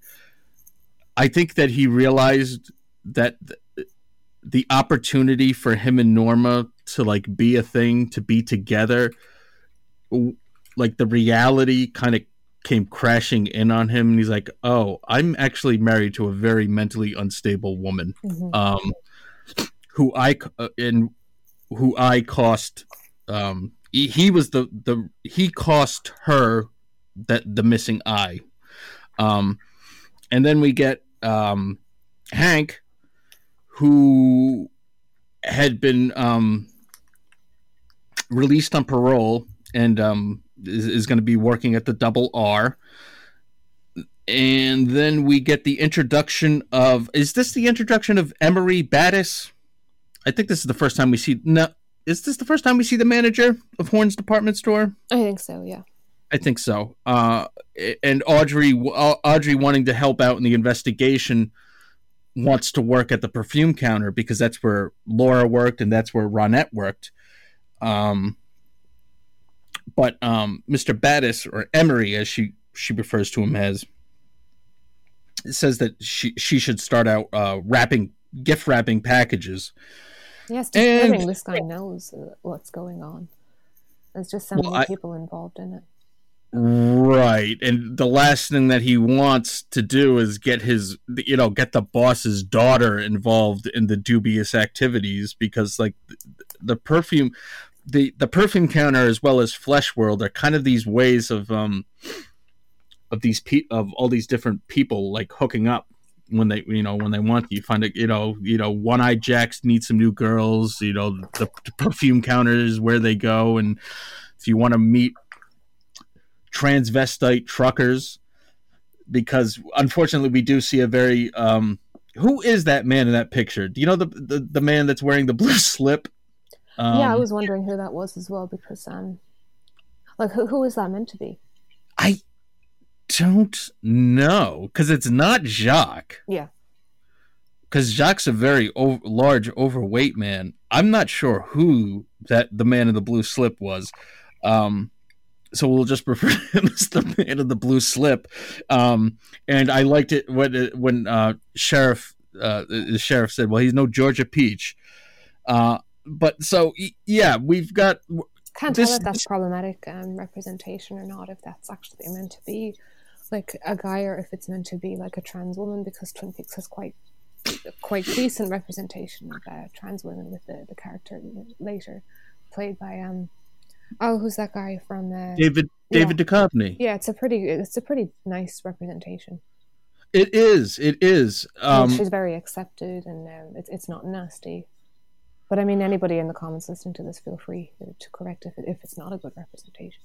Speaker 1: I think that he realized that the opportunity for him and Norma to like be a thing, to be together, like the reality kind of came crashing in on him, and he's like, "Oh, I'm actually married to a very mentally unstable woman."
Speaker 2: Mhm.
Speaker 1: um, who I uh, and who I cost. Um, he, was the the he cost her that the missing eye. Um, and then we get um, Hank, who had been um, released on parole and um, is, is going to be working at the Double R and then we get the introduction of is this the introduction of Emory Battis? I think this is the first time we see no is this the first time we see the manager of Horne's department store?
Speaker 2: I think so. Yeah.
Speaker 1: I think so. Uh, and Audrey uh, Audrey wanting to help out in the investigation wants to work at the perfume counter because that's where Laura worked and that's where Ronette worked. Um, but um, Mr. Battis or Emory, as she she refers to him as. Says that she she should start out uh, wrapping gift wrapping packages.
Speaker 2: Yes, and, this guy knows uh, what's going on. There's just so well, many I, people involved in it.
Speaker 1: Right. And the last thing that he wants to do is get his, you know, get the boss's daughter involved in the dubious activities because, like, the perfume, the, the perfume counter as well as Flesh World are kind of these ways of, um, of these pe- of all these different people like hooking up when they you know when they want you. Find it you know you know one eyed jacks need some new girls you know the, the perfume counters where they go. And if you want to meet transvestite truckers because unfortunately we do see a very um who is that man in that picture? Do you know the the, the man that's wearing the blue <laughs> slip?
Speaker 2: Um, yeah i was wondering who that was as well because um like who, who is that meant to be?
Speaker 1: I don't know because it's not jacques
Speaker 2: yeah
Speaker 1: because jacques a very large overweight man i'm not sure who that the man in the blue slip was um so we'll just refer to <laughs> him as the man in the blue slip. Um, and I liked it when when uh, sheriff uh, the sheriff said, "Well, he's no Georgia Peach." Uh, but so yeah, we've got.
Speaker 2: Can't this, tell if that's problematic um, representation or not. If that's actually meant to be like a guy, or if it's meant to be like a trans woman, because Twin Peaks has quite quite decent representation of uh, trans women with the, the character later played by um Oh, who's that guy from uh,
Speaker 1: David David
Speaker 2: yeah.
Speaker 1: Duchovny?
Speaker 2: Yeah, it's a pretty it's a pretty nice representation.
Speaker 1: It is. It is. Um,
Speaker 2: she's very accepted, and um, it's it's not nasty. But I mean, anybody in the comments listening to this, feel free to correct if it, if it's not a good representation.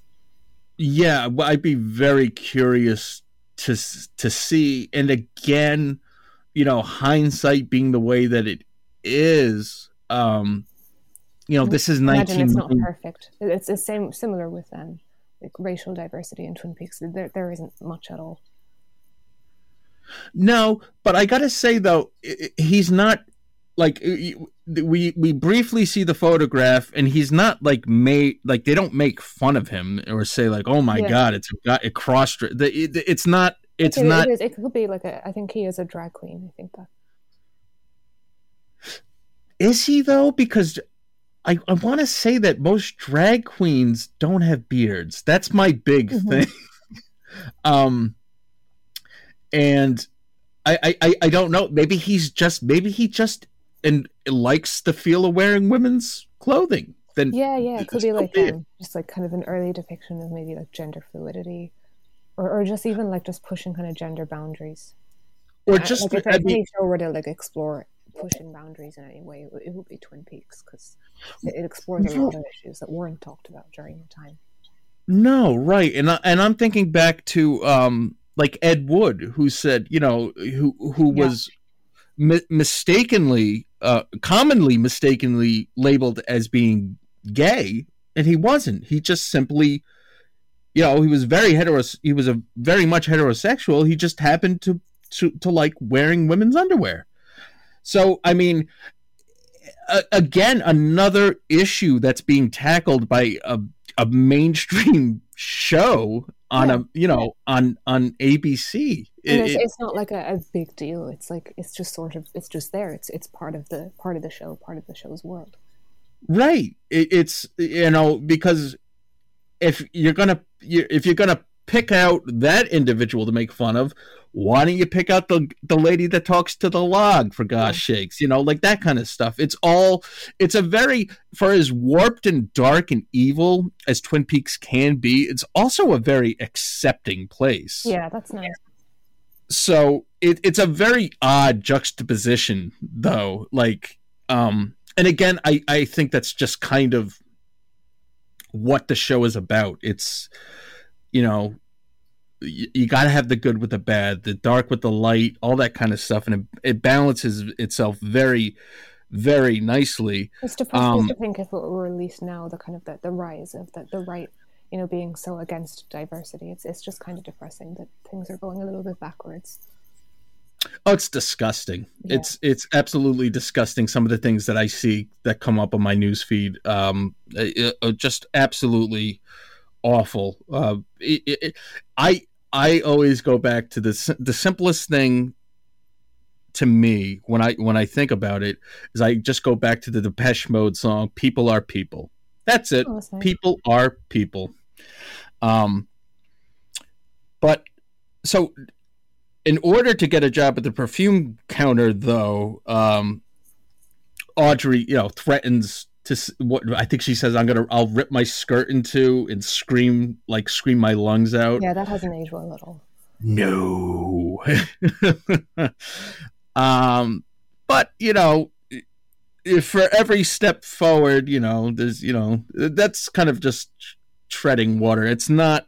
Speaker 1: Yeah, I'd be very curious to to see, and again, you know, hindsight being the way that it is. Um, you know, this is nineteen.
Speaker 2: it's not perfect. It's the same, similar with um, like racial diversity in Twin Peaks. There, there isn't much at all.
Speaker 1: No, but I gotta say though, he's not like we we briefly see the photograph, and he's not like made like they don't make fun of him or say like, "Oh my yeah. god, it's got it crossed." It's not. It's
Speaker 2: it,
Speaker 1: not.
Speaker 2: It, is, it could be like a. I think he is a drag queen. I think that.
Speaker 1: Is he though? Because I, I want to say that most drag queens don't have beards. That's my big mm-hmm. thing. <laughs> um, and I, I I don't know. Maybe he's just maybe he just and likes the feel of wearing women's clothing. Then
Speaker 2: yeah, yeah, it could be like um, just like kind of an early depiction of maybe like gender fluidity, or or just even like just pushing kind of gender boundaries.
Speaker 1: Or just
Speaker 2: like if any show were to like explore pushing boundaries in any way, it would be Twin Peaks because it, explores a lot of issues that weren't talked about during the time.
Speaker 1: No, right, and I, and I'm thinking back to um like Ed Wood, who said, you know, who who was mi- mistakenly, uh, commonly mistakenly labeled as being gay, and he wasn't. He just simply, you know, he was very heteros. He was a very much heterosexual. He just happened to to to like wearing women's underwear. So, I mean, again, another issue that's being tackled by a, a mainstream <laughs> show on yeah. a you know on on ABC.
Speaker 2: And it's, it's not like a, a, big deal. It's like it's just sort of it's just there. It's it's part of the part of the show, part of the show's world.
Speaker 1: Right. It, it's you know because if you're gonna if you're gonna pick out that individual to make fun of, why don't you pick out the the lady that talks to the log for gosh sakes you know like that kind of stuff. It's all it's a very for as warped and dark and evil as twin peaks can be it's also a very accepting place.
Speaker 2: Yeah that's nice.
Speaker 1: So it, it's a very odd juxtaposition though like um and again i i think that's just kind of what the show is about. It's you know you, you got to have the good with the bad, the dark with the light, all that kind of stuff, and it, it balances itself very, very nicely.
Speaker 2: It's depressing um, to think if it were released now, the kind of the, the rise of the, the right, you know, being so against diversity. It's it's just kind of depressing that things are going a little bit backwards.
Speaker 1: Oh, it's disgusting. Yeah. It's it's absolutely disgusting. Some of the things that I see that come up on my news feed, um, it, it, just absolutely awful. Uh, it, it, I I always go back to the the simplest thing to me when I when I think about it is I just go back to the Depeche Mode song "People Are People." That's it. Oh, nice. People are people. Um, but so in order to get a job at the perfume counter, though, um, Audrey, you know, threatens to what I think she says I'm gonna I'll rip my skirt into and scream like scream my lungs out.
Speaker 2: Yeah, that hasn't aged well at all.
Speaker 1: No. <laughs> um, but you know, if for every step forward, you know, there's you know that's kind of just treading water. It's not.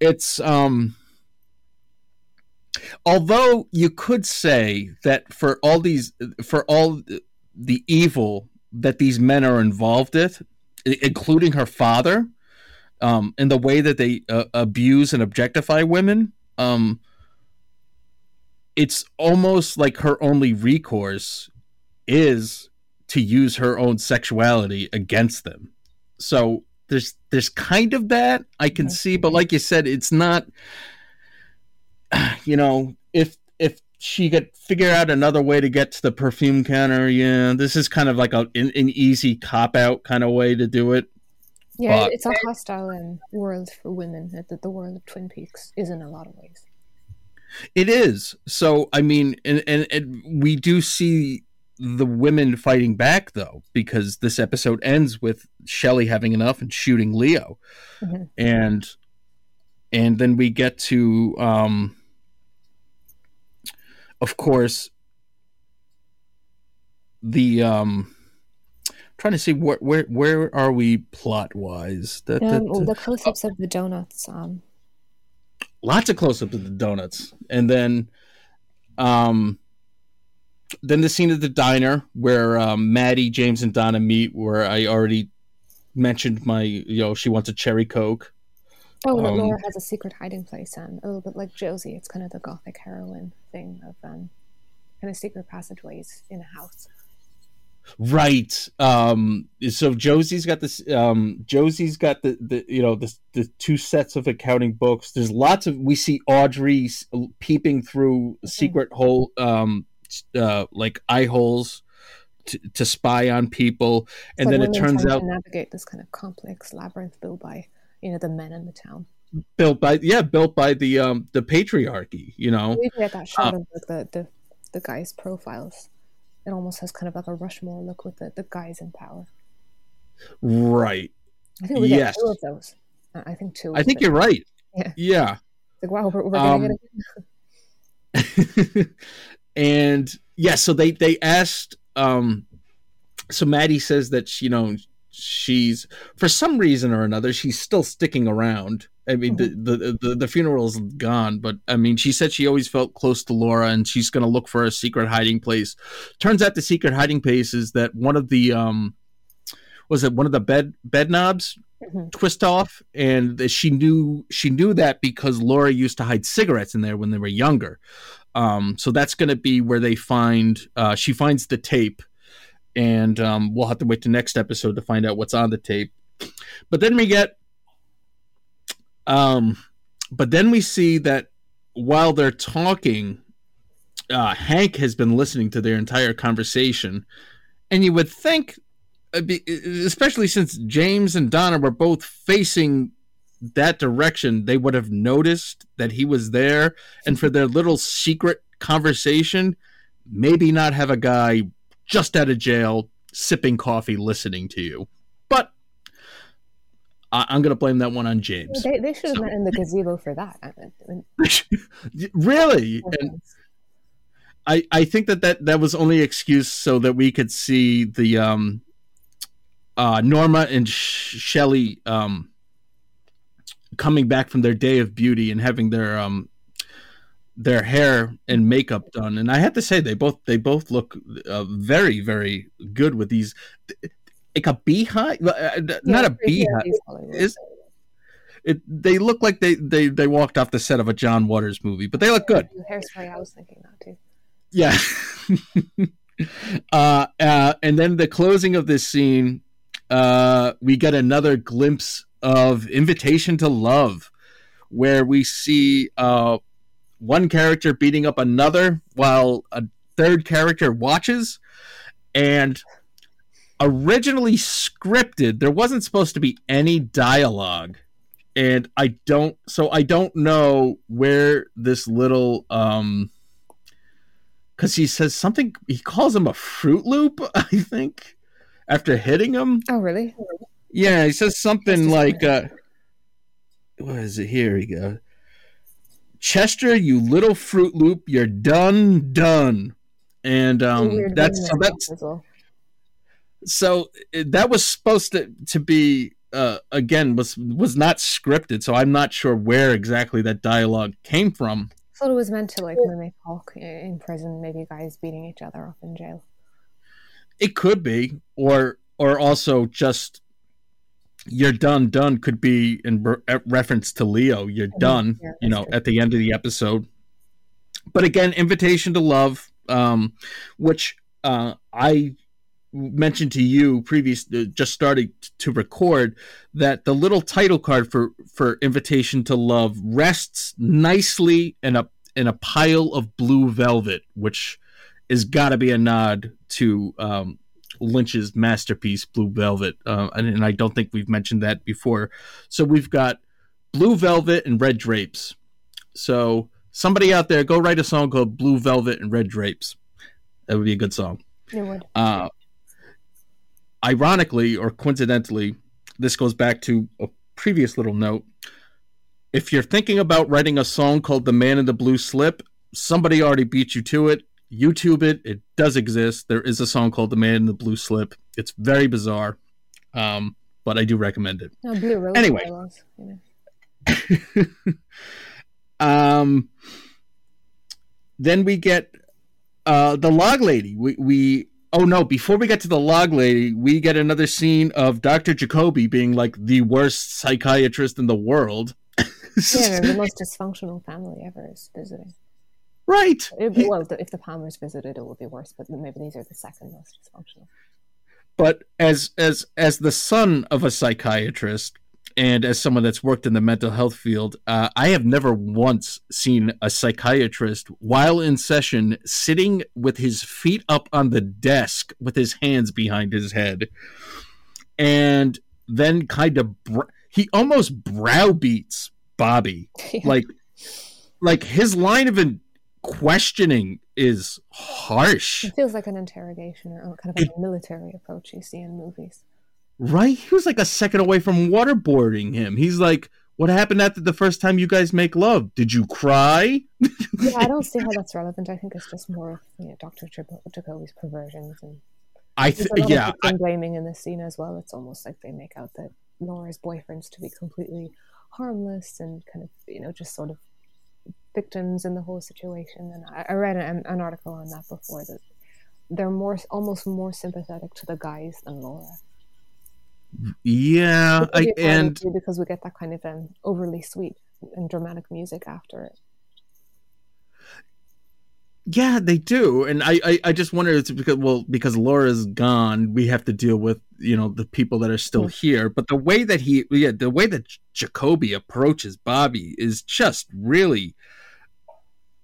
Speaker 1: It's um. Although you could say that for all these, for all the evil that these men are involved with, including her father, um, the way that they uh, abuse and objectify women, um, it's almost like her only recourse is to use her own sexuality against them. So there's there's kind of that I can see, but like you said, it's not. <sighs> You know, if she could figure out another way to get to the perfume counter. Yeah, this is kind of like a, an, an easy cop out kind of way to do it.
Speaker 2: Yeah, but, it's a hostile world for women. That the world of Twin Peaks is in a lot of ways.
Speaker 1: It is. So I mean, and, and, and we do see the women fighting back though, because this episode ends with Shelley having enough and shooting Leo, mm-hmm. and and then we get to um of course, the um, trying to see where where where are we plot wise?
Speaker 2: The, the, um, the close ups of the donuts. Um,
Speaker 1: lots of close ups of the donuts, and then, um, then the scene at the diner where um, Maddie, James, and Donna meet, where I already mentioned my you know she wants a cherry coke.
Speaker 2: Oh, um, Laura has a secret hiding place, and a little bit like Josie. It's kind of the gothic heroine thing of um, kind of secret passageways in a house.
Speaker 1: Right. Um, so Josie's got this. Um, Josie's got the, the you know the the two sets of accounting books. There's lots of we see Audrey peeping through secret hole, um, uh, like eye holes. To, to spy on people, and so then it turns out
Speaker 2: navigate this kind of complex labyrinth built by you know the men in the town.
Speaker 1: Built by yeah built by the um the patriarchy you know?
Speaker 2: We get that shot uh, of like the, the the guys profiles. It almost has kind of like a rushmore look with the, the guys in power.
Speaker 1: Right.
Speaker 2: I think we get two of those. I think two
Speaker 1: i think you're right. Yeah. Yeah.
Speaker 2: Like wow we're, we're um, getting
Speaker 1: it. <laughs> <laughs> And yeah so they they asked um so maddie says that you know she's for some reason or another she's still sticking around. I mean, the, the, the the funeral's gone, but I mean, she said she always felt close to Laura, and she's going to look for a secret hiding place. Turns out the secret hiding place is that one of the um, was it one of the bed bed knobs mm-hmm. twist off, and she knew she knew that because Laura used to hide cigarettes in there when they were younger. Um, so that's going to be where they find. Uh, she finds the tape and um, we'll have to wait to next episode to find out what's on the tape. But then we get, um, but then we see that while they're talking, uh, Hank has been listening to their entire conversation, and you would think, uh, especially since James and Donna were both facing that direction, they would have noticed that he was there, and for their little secret conversation, maybe not have a guy just out of jail, sipping coffee, listening to you. But I- am going to blame that one on James.
Speaker 2: They, they should have so. met in the gazebo for that. <laughs>
Speaker 1: really? And I, I think that, that that was only excuse so that we could see the um, uh, Norma and Sh- Shelley um, coming back from their day of beauty and having their um, their hair and makeup done, and I have to say they both they both look uh, very very good with these like a beehive, uh yeah, not a beehive. Is it? They look like they they they walked off the set of a John Waters movie, but they look good.
Speaker 2: Hairspray, I was thinking that too.
Speaker 1: Yeah. <laughs> uh, uh, and then the closing of this scene, uh, we get another glimpse of Invitation to Love where we see uh, one character beating up another while a third character watches. And originally scripted, there wasn't supposed to be any dialogue. And I don't, so I don't know where this little, um, because he says something, he calls him a Fruit Loop, <laughs> I think, after hitting him.
Speaker 2: Oh, really?
Speaker 1: Yeah, he says something like, uh, what is it? Here we go. Chester, you little Fruit Loop, you're done, done. And um, that's so that's so that was supposed to to be uh, again was was not scripted, so I'm not sure where exactly that dialogue came from.
Speaker 2: I thought it was meant to like when they talk in prison, maybe guys beating each other up in jail.
Speaker 1: It could be, or or also just you're done done could be in reference to leo you're done yeah, you know true. at the end of the episode but again invitation to love um, which uh, i mentioned to you previous uh, just starting to record that the little title card for for invitation to love rests nicely in a in a pile of blue velvet which is got to be a nod to um, Lynch's masterpiece, Blue Velvet, uh, and, and, I don't think we've mentioned that before. So we've got Blue Velvet and Red Drapes. So somebody out there, go write a song called Blue Velvet and Red Drapes. That would be a good song.
Speaker 2: It would.
Speaker 1: Uh, ironically or coincidentally, this goes back to a previous little note. If you're thinking about writing a song called The Man in the Blue Slip, somebody already beat you to it. YouTube it. It does exist. There is a song called "The Man in the Blue Slip." It's very bizarre, um, but I do recommend it.
Speaker 2: No, Blue Rose
Speaker 1: anyway, <laughs> um, then we get uh, the log lady. We we oh no! Before we get to the log lady, we get another scene of Doctor Jacoby being like the worst psychiatrist in the world. <laughs>
Speaker 2: yeah, the most dysfunctional family ever is visiting.
Speaker 1: Right.
Speaker 2: It, he, well, if the Palmers visited, it would be worse. But maybe these are the second most dysfunctional.
Speaker 1: But as as as the son of a psychiatrist and as someone that's worked in the mental health field, uh, I have never once seen a psychiatrist while in session sitting with his feet up on the desk with his hands behind his head, and then kind of br- he almost browbeats Bobby, <laughs> like like his line of in- questioning is harsh.
Speaker 2: It feels like an interrogation or kind of like a military approach you see in movies.
Speaker 1: Right? He was like a second away from waterboarding him. He's like, What happened after the first time you guys make love? Did you cry? <laughs>
Speaker 2: yeah, I don't see how that's relevant. I think it's just more of you know, Dr. Jacoby's perversions and
Speaker 1: I th- yeah,
Speaker 2: I, blaming in this scene as well. It's almost like they make out that Laura's boyfriends to be completely harmless and kind of you know just sort of victims in the whole situation. And I, I read an, an, article on that before that they're more almost more sympathetic to the guys than Laura.
Speaker 1: Yeah, I, and
Speaker 2: because we get that kind of um, overly sweet and dramatic music after it.
Speaker 1: Yeah, they do, and I, I, I just wonder it's because well because Laura's gone, we have to deal with you know the people that are still mm-hmm. here. But the way that he, yeah, the way that Jacoby approaches Bobby is just really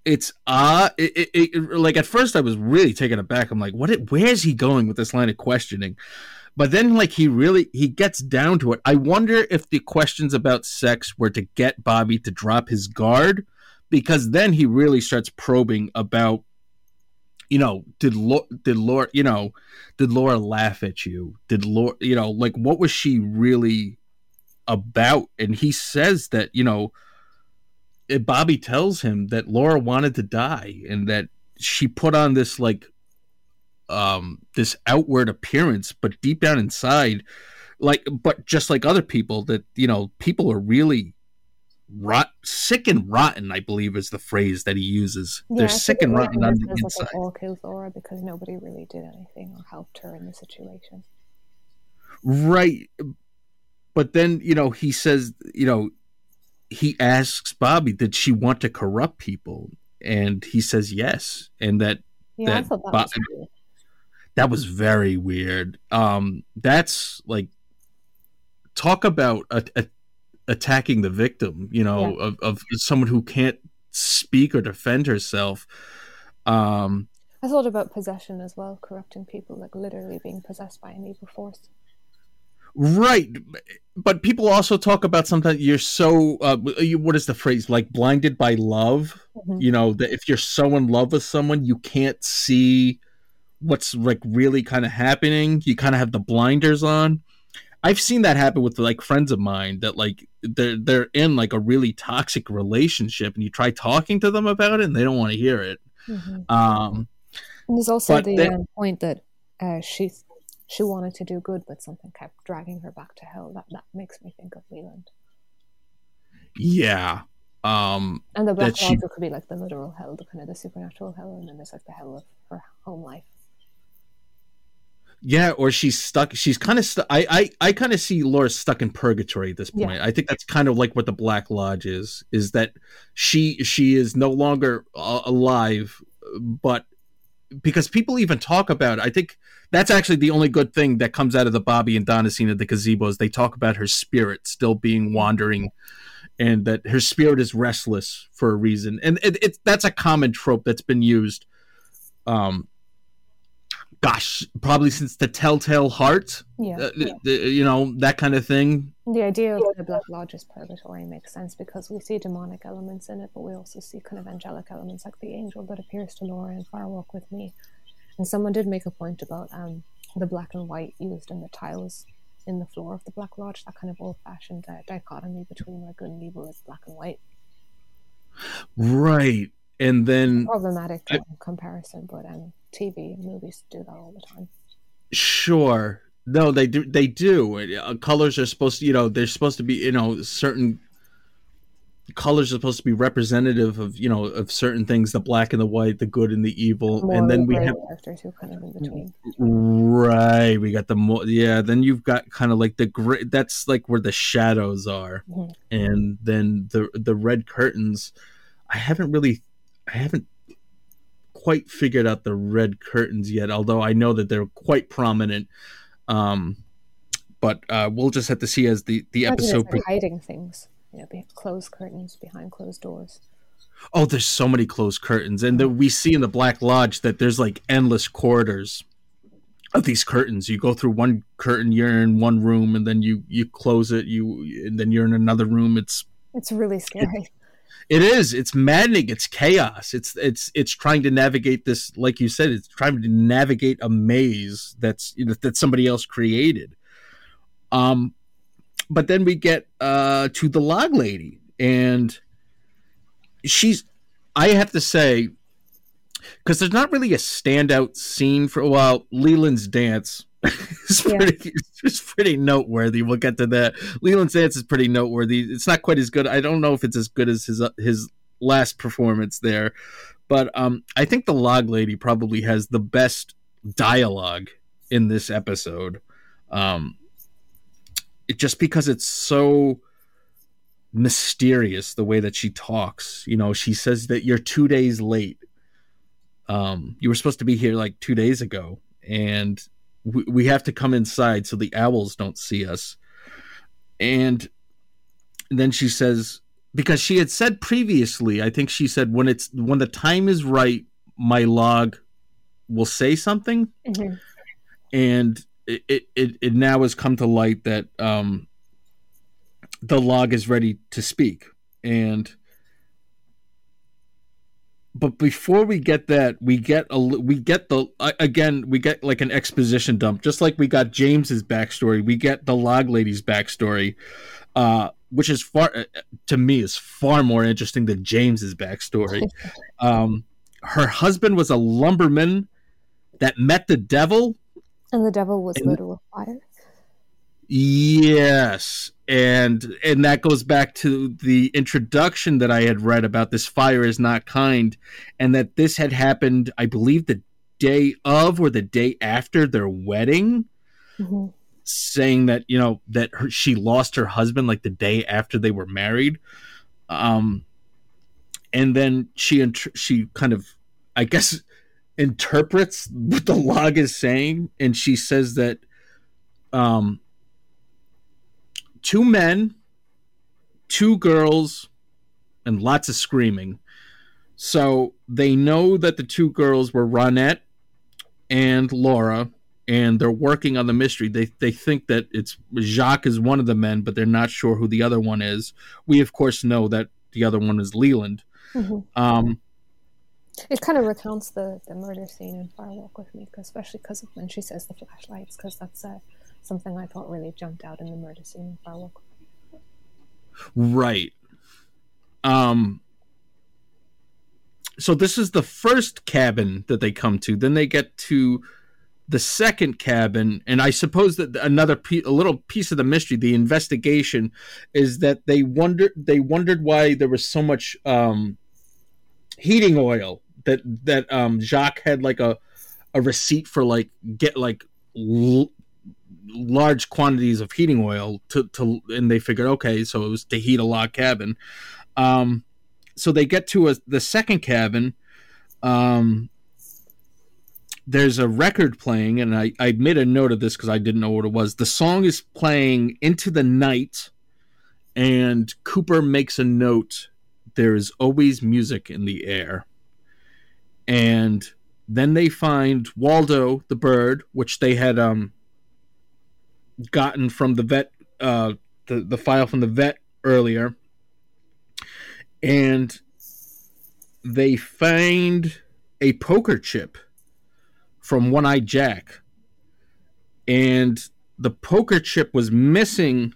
Speaker 1: it's uh it, it, it, like at first I was really taken aback. I'm like, what? where's he going with this line of questioning? But then, like, he really he gets down to it. I wonder if the questions about sex were to get Bobby to drop his guard, because then he really starts probing about, you know, did did Laura, you know, did Laura laugh at you? Did Laura, you know, like, what was she really about? And he says that, you know Bobby tells him that Laura wanted to die and that she put on this like um this outward appearance but deep down inside like but just like other people that you know people are really rot sick and rotten i believe is the phrase that he uses. Yeah, they're sick and rotten on the inside. like
Speaker 2: all kills laura because nobody really did anything or helped her in the situation.
Speaker 1: Right. But then you know he says you know he asks Bobby, did she want to corrupt people? And he says yes. And that
Speaker 2: yeah, that, that, was
Speaker 1: that was very weird. Um, that's like talk about a, a attacking the victim, you know,
Speaker 2: Yeah.
Speaker 1: of, of someone who can't speak or defend herself. Um,
Speaker 2: I thought about possession as well, corrupting people, like literally being possessed by an evil force.
Speaker 1: Right. But people also talk about sometimes you're so, uh, you- what is the phrase? Like blinded by love.
Speaker 2: Mhm.
Speaker 1: You know, that if you're so in love with someone, you can't see what's like really kind of happening. You kind of have the blinders on. I've seen that happen with like friends of mine that like they're they're in like a really toxic relationship and you try talking to them about it and they don't want to hear it.
Speaker 2: Mhm.
Speaker 1: Um
Speaker 2: And there's also the
Speaker 1: then-
Speaker 2: um, point that uh, she she wanted to do good, but something kept dragging her back to hell. That that makes me think of Leland.
Speaker 1: yeah. Um
Speaker 2: And the Black
Speaker 1: That she-
Speaker 2: Lodge could be like the literal hell, the kind of the supernatural hell, and then there's like the hell of her home life.
Speaker 1: yeah, or she's stuck she's kind of stuck I I, I kind of see Laura stuck in purgatory at this
Speaker 2: Yeah.
Speaker 1: point. I think that's kind of like what the Black Lodge is is that she she is no longer uh, alive but because people even talk about I think that's actually the only good thing that comes out of the Bobby and Donna scene at the gazebo is they talk about her spirit still being wandering and that her spirit is restless for a reason. And it, it that's a common trope that's been used um gosh, probably since the Telltale Heart,
Speaker 2: Yeah,
Speaker 1: uh, the- the- you know, that kind of thing.
Speaker 2: the idea of the Black Lodge as purgatory makes sense because we see demonic elements in it, but we also see kind of angelic elements, like the angel that appears to Laura in Fire Walk with Me. And someone did make a point about um, the black and white used in the tiles in the floor of the Black Lodge, that kind of old-fashioned uh, dichotomy between like good and evil is black and white.
Speaker 1: Right. And then
Speaker 2: Problematic
Speaker 1: I-
Speaker 2: um, comparison, but um, TV and movies do that all the time.
Speaker 1: Sure. No, they do. They do. Uh, colors are supposed to, you know, they're supposed to be, you know, certain colors are supposed to be representative of, you know, of certain things: the black and the white, the good and the evil.
Speaker 2: More
Speaker 1: and then we have
Speaker 2: characters who kind of in between.
Speaker 1: right. We got the more. Yeah. Then you've got kind of like the gray. That's like where the shadows are,
Speaker 2: Mhm.
Speaker 1: and then the the red curtains. I haven't really, I haven't quite figured out the red curtains yet. Although I know that they're quite prominent. Um, but uh, we'll just have to see as the the episode.
Speaker 2: hiding things, you know, closed curtains behind closed doors.
Speaker 1: Oh, there's so many closed curtains, and then we see in the Black Lodge that there's like endless corridors of these curtains. You go through one curtain, you're in one room, and then you you close it, you and then you're in another room. It's
Speaker 2: It's really scary.
Speaker 1: it is it's maddening. It's chaos. It's it's it's trying to navigate this, like you said, it's trying to navigate a maze that's you know, that somebody else created. Um, but then we get uh to the log lady, and she's I have to say because there's not really a standout scene for well Leland's dance <laughs> is
Speaker 2: Yeah.
Speaker 1: pretty it's pretty noteworthy. We'll get to that. Leland's dance is pretty noteworthy. It's not quite as good. I don't know if it's as good as his uh, his last performance there, but um, I think the log lady probably has the best dialogue in this episode. Um, it, just because it's so mysterious the way that she talks. You know, she says that you're two days late. Um, you were supposed to be here like two days ago, and we, we have to come inside so the owls don't see us. And then she says, because she had said previously, I think she said when it's when the time is right, my log will say something
Speaker 2: Mhm.
Speaker 1: and it, it, it, it now has come to light that um, the log is ready to speak and but before we get that we get a we get the again we get like an exposition dump just like we got james's backstory we get the log lady's backstory uh which is far uh, to me is far more interesting than james's backstory <laughs> um her husband was a lumberman that met the devil
Speaker 2: And the devil was
Speaker 1: And-
Speaker 2: lit with fire.
Speaker 1: Yes, and and that goes back to the introduction that I had read about this fire is not kind, and that this had happened, I believe, the day of or the day after their wedding,
Speaker 2: Mhm.
Speaker 1: saying that you know that her, she lost her husband like the day after they were married, um, and then she int- she kind of, I guess, interprets what the log is saying, and she says that, um two men two girls and lots of screaming. So they know that the two girls were Ronette and Laura, and they're working on the mystery. They they think that it's Jacques is one of the men, but they're not sure who the other one is. We of course know that the other one is Leland. Mm-hmm. Um,
Speaker 2: it kind of recounts the, the murder scene in Fire Walk with Me, especially because when she says the flashlights, because that's uh, something I thought really jumped out in the murder scene in Fire Walk.
Speaker 1: Right. Um. So this is the first cabin that they come to. Then they get to the second cabin, and I suppose that another pe- a little piece of the mystery, the investigation, is that they wondered they wondered why there was so much um, heating oil that that um, Jacques had like a a receipt for like get like l- large quantities of heating oil to to and they figured okay so it was to heat a log cabin. Um so they get to a, the second cabin. Um there's a record playing and i i made a note of this because i didn't know what it was. The song is playing into the night and cooper makes a note there is always music in the air. And then they find Waldo the bird, which they had um gotten from the vet uh the, the file from the vet earlier. And they find a poker chip from One Eye Jack. And the poker chip was missing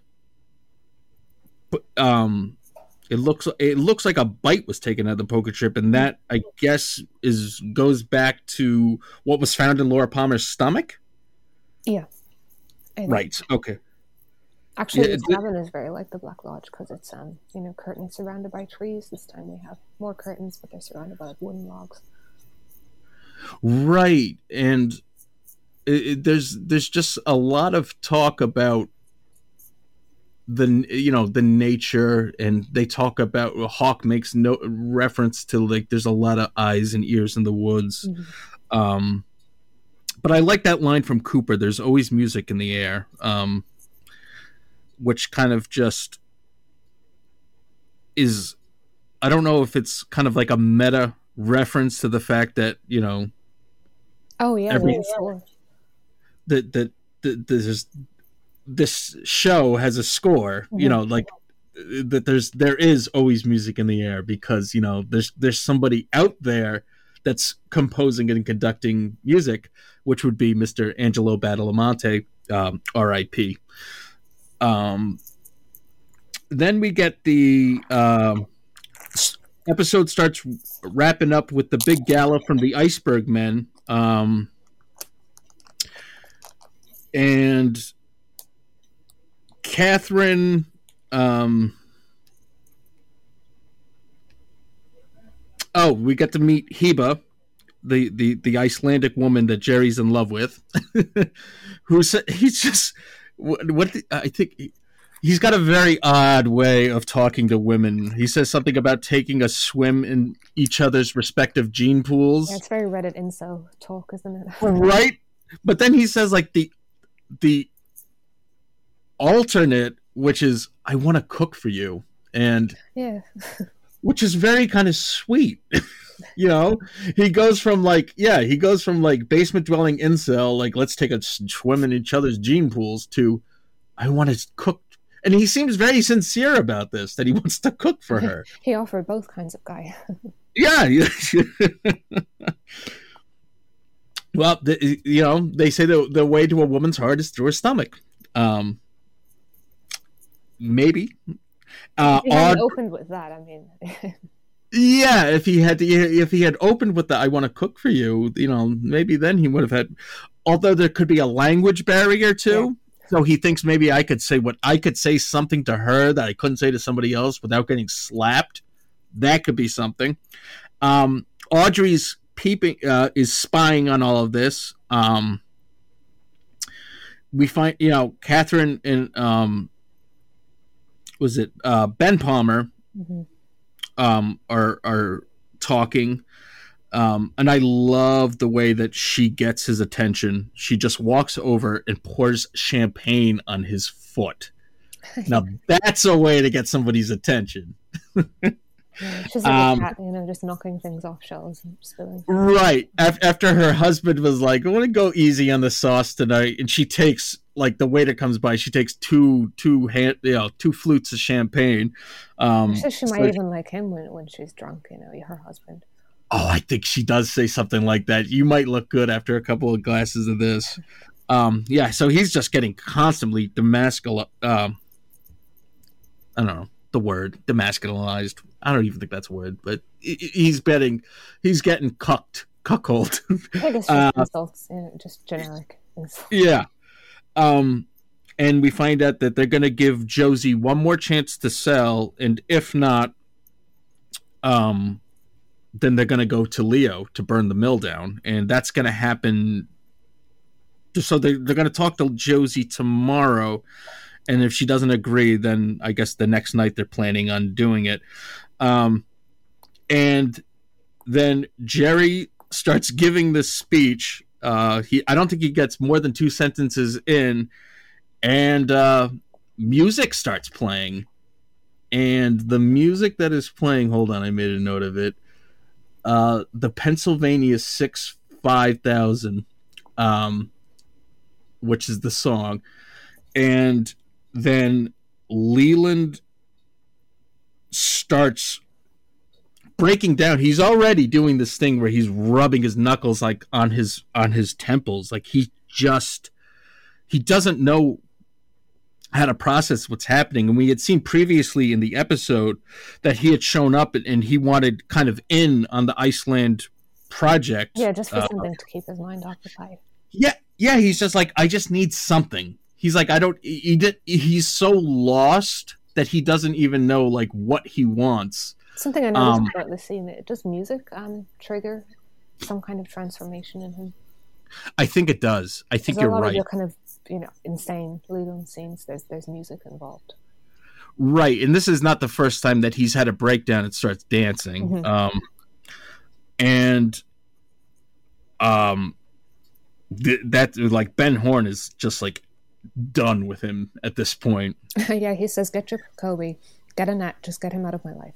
Speaker 1: um it looks it looks like a bite was taken out of the poker chip, and that I guess is goes back to what was found in Laura Palmer's stomach.
Speaker 2: Yeah.
Speaker 1: Right. Okay.
Speaker 2: Actually, yeah, this cabin is very like the Black Lodge because it's um you know curtains surrounded by trees. This time they have more curtains, but they're surrounded by wooden logs.
Speaker 1: Right, and it, it, there's there's just a lot of talk about the you know the nature and they talk about hawk makes no reference to like there's a lot of eyes and ears in the woods mm-hmm. um but i like that line from cooper there's always music in the air um which kind of just is i don't know if it's kind of like a meta reference to the fact that you know
Speaker 2: oh yeah every,
Speaker 1: that that that there's this show has a score mm-hmm. you know like that there's there is always music in the air because you know there's there's somebody out there that's composing and conducting music which would be mr angelo badalamenti um, rip um, then we get the um, episode starts wrapping up with the big gala from the iceberg men um, and Catherine. Um, oh, we get to meet Heba, the the the Icelandic woman that Jerry's in love with. <laughs> Who's he's just what, what the, I think. He, he's got a very odd way of talking to women. He says something about taking a swim in each other's respective gene pools.
Speaker 2: Yeah, it's very Reddit incel talk, isn't it? <laughs>
Speaker 1: right? But then he says like the the alternate, which is I want to cook for you, and
Speaker 2: yeah, <laughs>
Speaker 1: which is very kind of sweet. <laughs> you know, he goes from like yeah, he goes from like basement dwelling incel, like let's take a swim in each other's gene pools, to I want to cook. And he seems very sincere about this that he <laughs> wants to cook for her.
Speaker 2: he offered both kinds of guy. <laughs>
Speaker 1: yeah. well, the, you know, they say the the way to a woman's heart is through her stomach. Um, maybe.
Speaker 2: Uh, he odd... opened with that. I mean. <laughs>
Speaker 1: yeah, if he had to, if he had opened with the "I want to cook for you," you know, maybe then he would have had. Although there could be a language barrier too, yeah. so he thinks maybe I could say what I could say something to her that I couldn't say to somebody else without getting slapped. That could be something. Um, Audrey's peeping uh, is spying on all of this. Um, we find you know Catherine and um, was it uh, Ben Palmer mm-hmm. um, are are talking. Um, and I love the way that she gets his attention. She just walks over and pours champagne on his foot. <laughs> now that's a way to get somebody's attention. <laughs>
Speaker 2: Yeah, she's like um, a cat, you know, just knocking things off shelves and spilling.
Speaker 1: Right. After her husband was like, I want to go easy on the sauce tonight. And she takes, like, the waiter comes by, she takes two, two, hand, you know, two flutes of champagne. Um,
Speaker 2: she, she might even like him when, when she's drunk, you know, her husband.
Speaker 1: Oh, I think she does say something like that. You might look good after a couple of glasses of this. Um, yeah, so he's just getting constantly demascul. Um, I don't know the word demasculinized. I don't even think that's a word, but he's betting he's getting cucked, cuckold.
Speaker 2: I guess <laughs> just uh, insults, just generic.
Speaker 1: Insults. Yeah. Um, and we find out that they're going to give Josie one more chance to sell, and if not, um, then they're going to go to Leo to burn the mill down, and that's going to happen. So they they're going to talk to Josie tomorrow, and if she doesn't agree, then I guess the next night they're planning on doing it. Um, and then Jerry starts giving this speech. Uh, he I don't think he gets more than two sentences in, and uh, music starts playing. And the music that is playing, hold on, I made a note of it. Uh, the Pennsylvania Six Five Thousand, um, which is the song, and then Leland starts breaking down. He's already doing this thing where he's rubbing his knuckles like on his on his temples. Like he just he doesn't know how to process what's happening. And we had seen previously in the episode that he had shown up and he wanted kind of in on the Iceland project.
Speaker 2: Yeah, just for uh, something to keep his mind occupied.
Speaker 1: Yeah, yeah. He's just like, I just need something he's like I don't he did he's so lost that he doesn't even know like what he wants.
Speaker 2: Something I noticed um, about the scene, it does music um trigger some kind of transformation in him.
Speaker 1: I think it does. I think you're
Speaker 2: a lot
Speaker 1: right.
Speaker 2: Of your kind of you know insane Leland scenes. There's there's music involved.
Speaker 1: Right, and this is not the first time that he's had a breakdown and starts dancing. Mm-hmm. Um, and um, th- that like Ben Horne is just like done with him at this point. <laughs>
Speaker 2: yeah, he says, "Get your Kobe, get a net, just get him out of my life."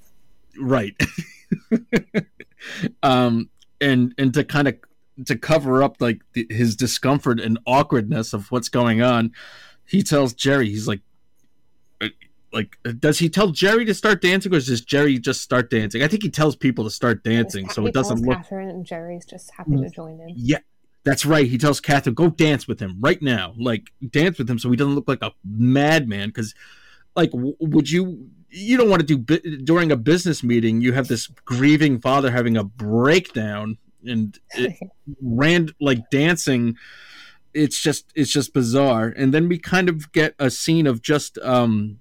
Speaker 1: Right. <laughs> um, and and to kind of to cover up like the, his discomfort and awkwardness of what's going on, he tells Jerry, he's like, uh, like, does he tell Jerry to start dancing, or does Jerry just start dancing? I think he tells people to start dancing, so it doesn't look.
Speaker 2: Catherine and Jerry's just happy to join in.
Speaker 1: Yeah, that's right. He tells Catherine, "Go dance with him right now. Like dance with him, so he doesn't look like a madman." Because, like, w- would you? You don't want to do bi- during a business meeting. You have this grieving father having a breakdown and it, <laughs> rand like dancing. It's just it's just bizarre. And then we kind of get a scene of just um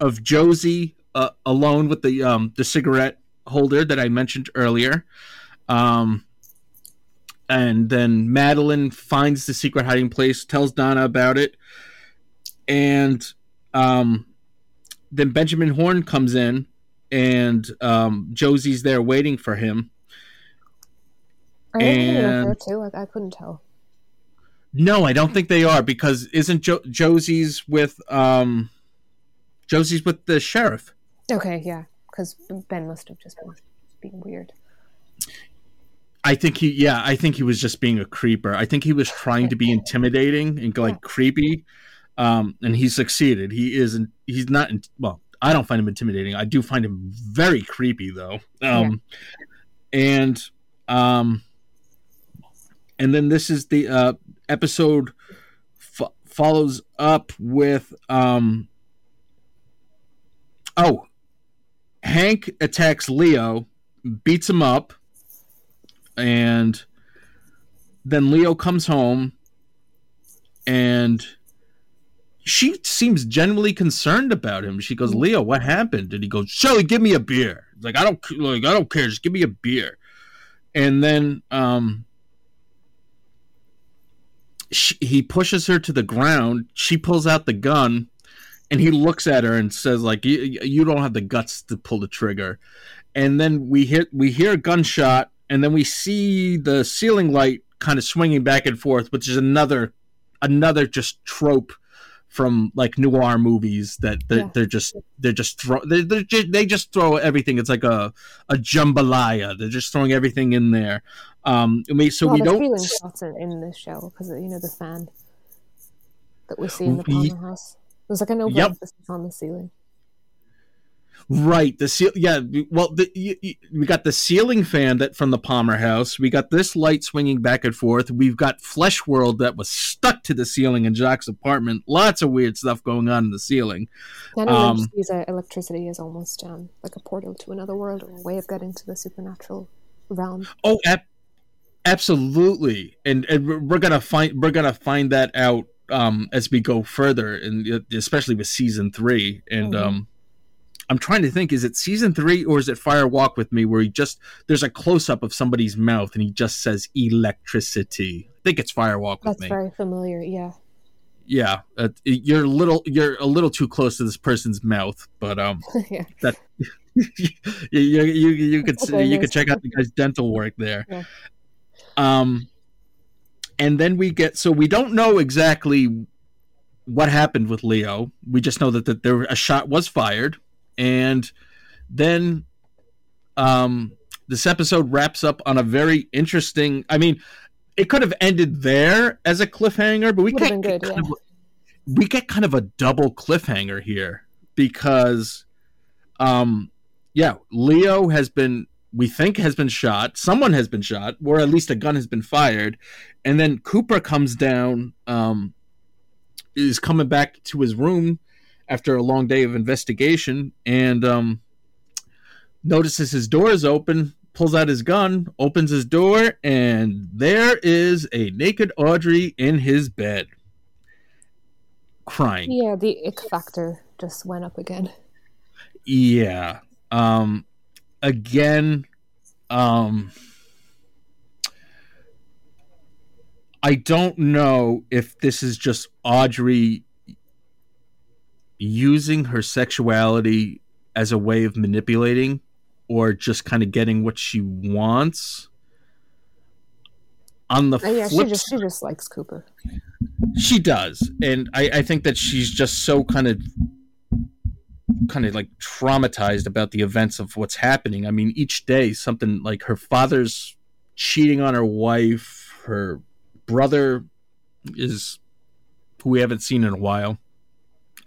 Speaker 1: of Josie uh, alone with the um the cigarette holder that I mentioned earlier. Um and then Madeline finds the secret hiding place, tells Donna about it, and um, then Benjamin Horne comes in, and um, Josie's there waiting for him.
Speaker 2: Are they there too? I, I couldn't tell.
Speaker 1: No, I don't think they are because isn't jo- Josie's with um, Josie's with the sheriff?
Speaker 2: Okay, yeah, because Ben must have just been being weird.
Speaker 1: I think he, yeah, I think he was just being a creeper. I think he was trying to be intimidating and like creepy, um, and he succeeded. He isn't. He's not. Well, I don't find him intimidating. I do find him very creepy though. Um, yeah. and um, and then this is the uh, episode f- follows up with um. Oh, Hank attacks Leo, beats him up and then Leo comes home and she seems genuinely concerned about him. She goes, "Leo, what happened?" And he goes, "Shelly, give me a beer." Like I don't like I don't care, just give me a beer. And then um she, he pushes her to the ground. She pulls out the gun and he looks at her and says like you don't have the guts to pull the trigger. And then we hit we hear a gunshot and then we see the ceiling light kind of swinging back and forth, which is another another just trope from like noir movies that they're,
Speaker 2: Yeah.
Speaker 1: they're just they're just throw they they're just, they just throw everything. It's like a a jambalaya. They're just throwing everything in there. Um, mean, so
Speaker 2: a
Speaker 1: we don't.
Speaker 2: shots in, this show because you know the fan that we see in the
Speaker 1: Ye-
Speaker 2: Palmer house. There's like an over
Speaker 1: Yep.
Speaker 2: on the ceiling.
Speaker 1: Right, the seal. Yeah, well, the, y y we got the ceiling fan that from the Palmer House. We got this light swinging back and forth. We've got Flesh World that was stuck to the ceiling in Jacques' apartment. Lots of weird stuff going on in the ceiling.
Speaker 2: Daniel
Speaker 1: Um,
Speaker 2: uh, electricity is almost um, like a portal to another world or a way of getting to the supernatural realm.
Speaker 1: Oh, ab- absolutely, and and we're- gonna find we're gonna find that out um, as we go further, and especially with season three. And
Speaker 2: Mhm.
Speaker 1: um, I'm trying to think: is it season three or is it Fire Walk with Me, where he just there's a close up of somebody's mouth and he just says electricity. I think it's Fire Walk with
Speaker 2: That's
Speaker 1: Me.
Speaker 2: That's very familiar. Yeah.
Speaker 1: Yeah, uh, you're a little you're a little too close to this person's mouth, but um, <laughs>
Speaker 2: yeah. <laughs>
Speaker 1: you, you, you, you could
Speaker 2: Okay,
Speaker 1: you
Speaker 2: nice.
Speaker 1: could check out the guy's dental work there.
Speaker 2: Yeah.
Speaker 1: Um, and then we get so we don't know exactly what happened with Leo. We just know that, that there a shot was fired, and then um, this episode wraps up on a very interesting. I mean, it could have ended there as a cliffhanger, but we get
Speaker 2: good,
Speaker 1: kind
Speaker 2: yeah.
Speaker 1: of, we get kind of a double cliffhanger here because um yeah leo has been we think has been shot someone has been shot or at least a gun has been fired and then cooper comes down um is coming back to his room after a long day of investigation and um notices his door is open pulls out his gun opens his door and there is a naked audrey in his bed crying
Speaker 2: Yeah, the ick factor just went up again.
Speaker 1: yeah um again um i don't know if this is just audrey using her sexuality as a way of manipulating or just kind of getting what she wants. On the
Speaker 2: Uh, yeah, she
Speaker 1: flip
Speaker 2: just she just likes Cooper.
Speaker 1: she does and I, I think that she's just so kind of kind of like traumatized about the events of what's happening. I mean each day something like her father's cheating on her wife her brother is who we haven't seen in a while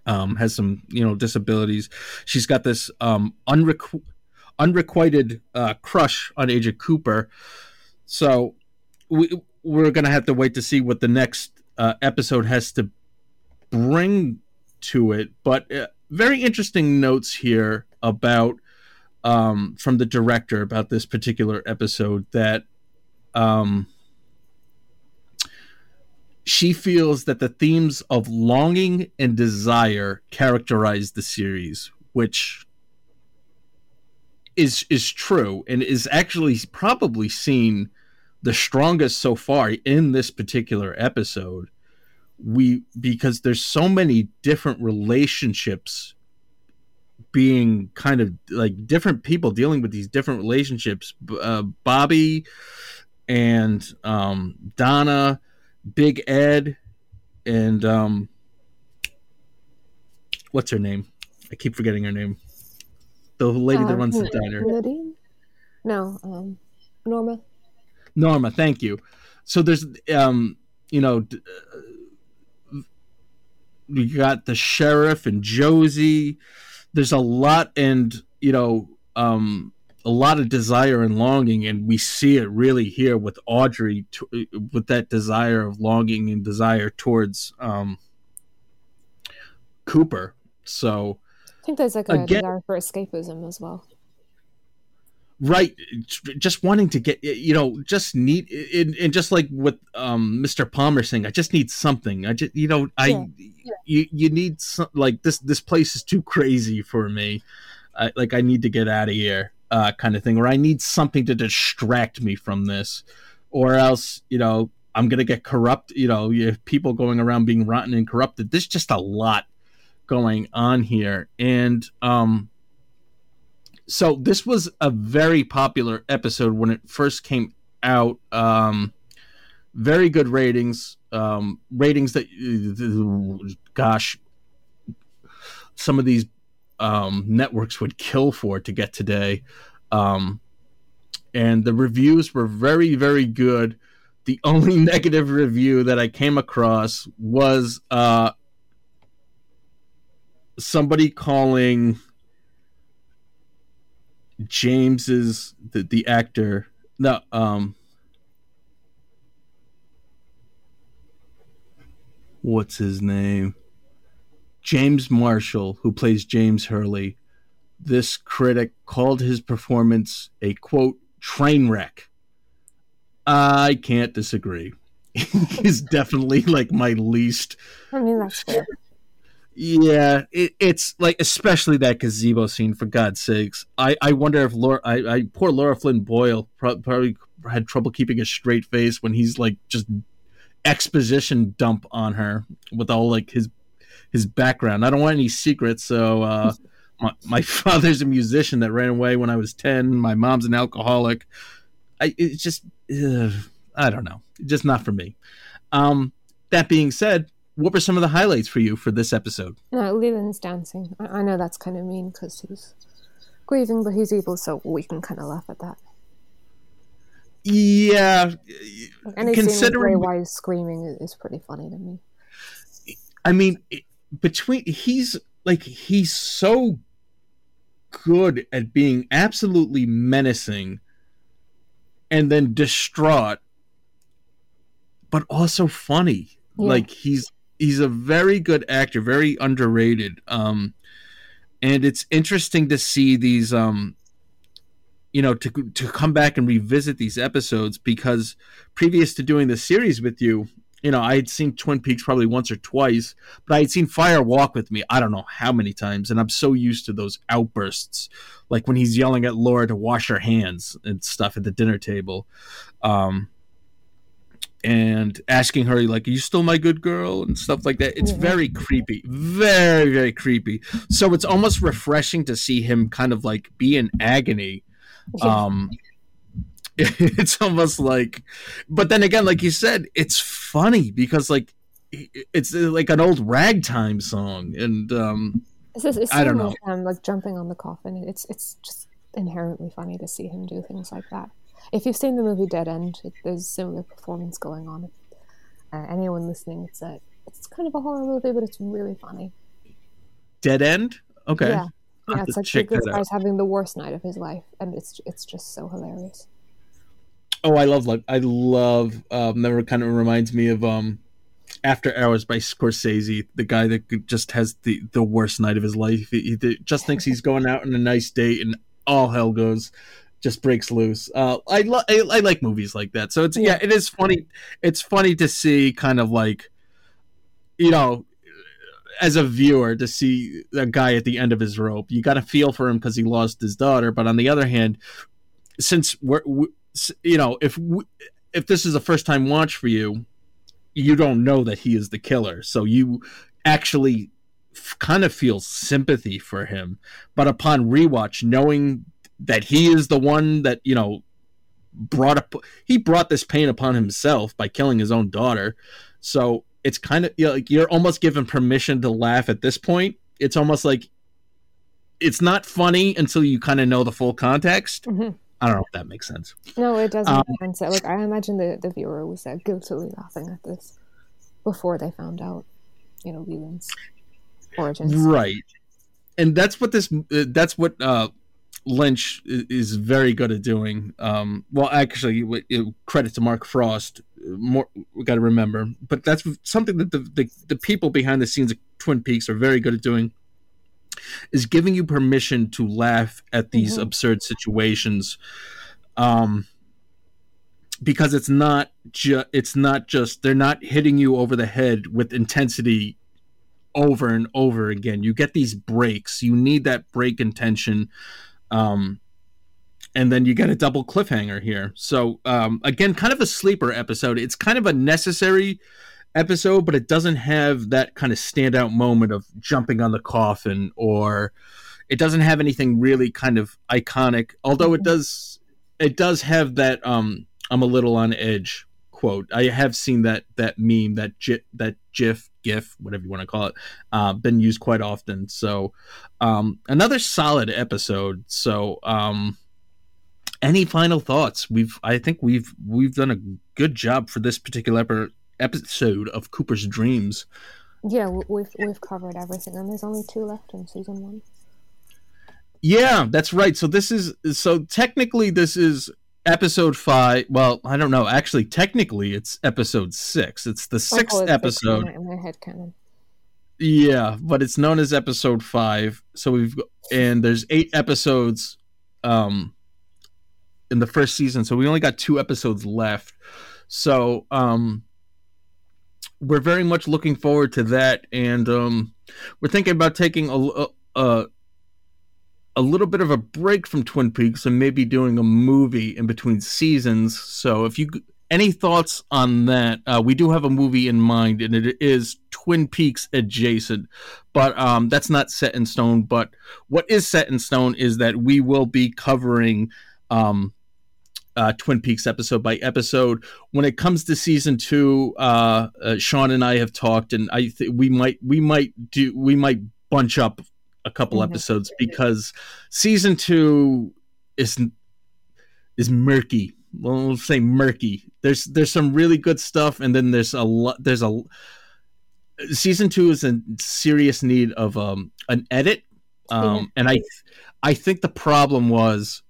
Speaker 1: um, has some you know disabilities she's got this um, unrequ- unrequited uh, crush on agent cooper so we, we're gonna have to wait to see what the next uh, episode has to bring to it. But uh, very interesting notes here about um, from the director about this particular episode that um, she feels that the themes of longing and desire characterize the series, which is is true and is actually probably seen the strongest so far in this particular episode. We because there's so many different relationships being kind of like different people dealing with these different relationships uh, bobby and um, donna big ed and um, what's her name i keep forgetting her name the lady that
Speaker 2: Uh,
Speaker 1: runs the diner
Speaker 2: Nadine? No, um, Norma.
Speaker 1: Norma, thank you. So there's, um, you know, d- uh, we got the sheriff and Josie. There's a lot, and you know, um, a lot of desire and longing, and we see it really here with Audrey, t- with that desire of longing and desire towards um, Cooper. So
Speaker 2: I think there's like a
Speaker 1: Again-
Speaker 2: desire for escapism as well.
Speaker 1: right just wanting to get you know just need and, and just like with um mr palmer saying i just need something i just you know i
Speaker 2: Yeah.
Speaker 1: you you need some like this this place is too crazy for me I, like i need to get out of here uh kind of thing or i need something to distract me from this or else you know i'm gonna get corrupt you know you have people going around being rotten and corrupted. There's just a lot going on here. And um so this was a very popular episode when it first came out. Um very good ratings um, ratings that, gosh, some of these um, networks would kill for to get today. Um, and the reviews were very, very good. The <laughs> only negative review that I came across was uh, somebody calling James's the, the actor no um what's his name James Marshall who plays James Hurley this critic called his performance a quote train wreck. I can't disagree. <laughs> He's definitely like my least
Speaker 2: I mean that's <laughs> fair.
Speaker 1: Yeah, it, it's like especially that gazebo scene. For God's sakes, I, I wonder if Laura, I, I poor Lara Flynn Boyle probably had trouble keeping a straight face when he's like just exposition dump on her with all like his his background. I don't want any secrets, so uh, <laughs> my my father's a musician that ran away when I was ten. My mom's an alcoholic. I it's just uh, I don't know, just not for me. Um, that being said, what were some of the highlights for you for this episode?
Speaker 2: No, Leland's dancing. I, I know that's kind of mean because he's grieving, but he's evil, so we can kind of laugh at that.
Speaker 1: Yeah,
Speaker 2: any considering scene with screaming is pretty funny to me.
Speaker 1: I mean, between he's like he's so good at being absolutely menacing and then distraught but also funny yeah. like he's he's a very good actor, very underrated. Um, and it's interesting to see these, um, you know, to to come back and revisit these episodes because previous to doing the series with you, you know, I had seen Twin Peaks probably once or twice, but I had seen Fire Walk with me I don't know how many times, and I'm so used to those outbursts, like when he's yelling at Laura to wash her hands and stuff at the dinner table. Um, and asking her like are you still my good girl? and stuff like that. It's very creepy very very creepy. So it's almost refreshing to see him kind of like be in agony um <laughs> it's almost like but then again like you said it's funny because like it's like an old ragtime song and um
Speaker 2: it's, it's i don't know like, like jumping on the coffin it's it's just inherently funny to see him do things like that if you've seen the movie Dead End, it, there's a similar performance going on. Uh, anyone listening, it's a it's kind of a horror movie, but it's really funny.
Speaker 1: Dead End. Okay.
Speaker 2: Yeah. Yeah, it's like this guy's having the worst night of his life, and it's it's just so hilarious.
Speaker 1: Oh, I love like I love. Um, that kind of reminds me of um, After Hours by Scorsese, the guy that just has the the worst night of his life. He, he just thinks he's going out on a nice date, and all hell goes just breaks loose. Uh, I, lo- I, I like movies like that. So it's yeah, it is funny. It's funny to see kind of like, you know, as a viewer to see a guy at the end of his rope. You got to feel for him because he lost his daughter. But on the other hand, since we're we, you know if if this is a first time watch for you, you don't know that he is the killer. So you actually kind of feel sympathy for him. But upon rewatch, knowing that he is the one that you know brought up he brought this pain upon himself by killing his own daughter so it's kind of you know, like you're almost given permission to laugh at this point it's almost like it's not funny until you kind of know the full context mm-hmm. I don't know if that makes sense
Speaker 2: no it doesn't um, make sense like i imagine the, the viewer was uh, guiltily laughing at this before they found out you know Leland's origins
Speaker 1: right and that's what this uh, that's what uh Lynch is very good at doing. Um, well, actually, credit to Mark Frost. More we got to remember, but that's something that the, the, the people behind the scenes of Twin Peaks are very good at doing. Is giving you permission to laugh at these mm-hmm. absurd situations, um, because it's not just it's not just they're not hitting you over the head with intensity over and over again. You get these breaks. You need that break in tension um, and then you get a double cliffhanger here. So um, again, kind of a sleeper episode. It's kind of a necessary episode, but it doesn't have that kind of standout moment of jumping on the coffin, or it doesn't have anything really kind of iconic. Although it does, it does have that um, "I'm a little on edge" quote. I have seen that that meme, that gif, that GIF, GIF, whatever you want to call it, uh, been used quite often. So, um, another solid episode. So, um, any final thoughts? We've, I think we've we've done a good job for this particular episode of Cooper's Dreams.
Speaker 2: Yeah, we've we've covered everything, and there's only two left in season one.
Speaker 1: Yeah, that's right. So this is so technically this is episode five. Well, I don't know. Actually, technically, it's episode six. It's the sixth oh, episode.
Speaker 2: In my head canon.
Speaker 1: Yeah, but it's known as episode five. So we've and there's eight episodes, um, in the first season. So we only got two episodes left. So um, we're very much looking forward to that, and um, we're thinking about taking a, a a little bit of a break from Twin Peaks and maybe doing a movie in between seasons. So if you any thoughts on that, uh, we do have a movie in mind, and it is Twin Peaks adjacent, but um, that's not set in stone. But what is set in stone is that we will be covering um, uh, Twin Peaks episode by episode. When it comes to season two, uh, uh, Sean and I have talked, and I think we might we might do we might bunch up a couple mm-hmm. episodes because season two is is murky. Well, we'll say murky. There's there's some really good stuff, and then there's a lot. There's a season two is in serious need of um an edit, um, mm-hmm. and I I think the problem was.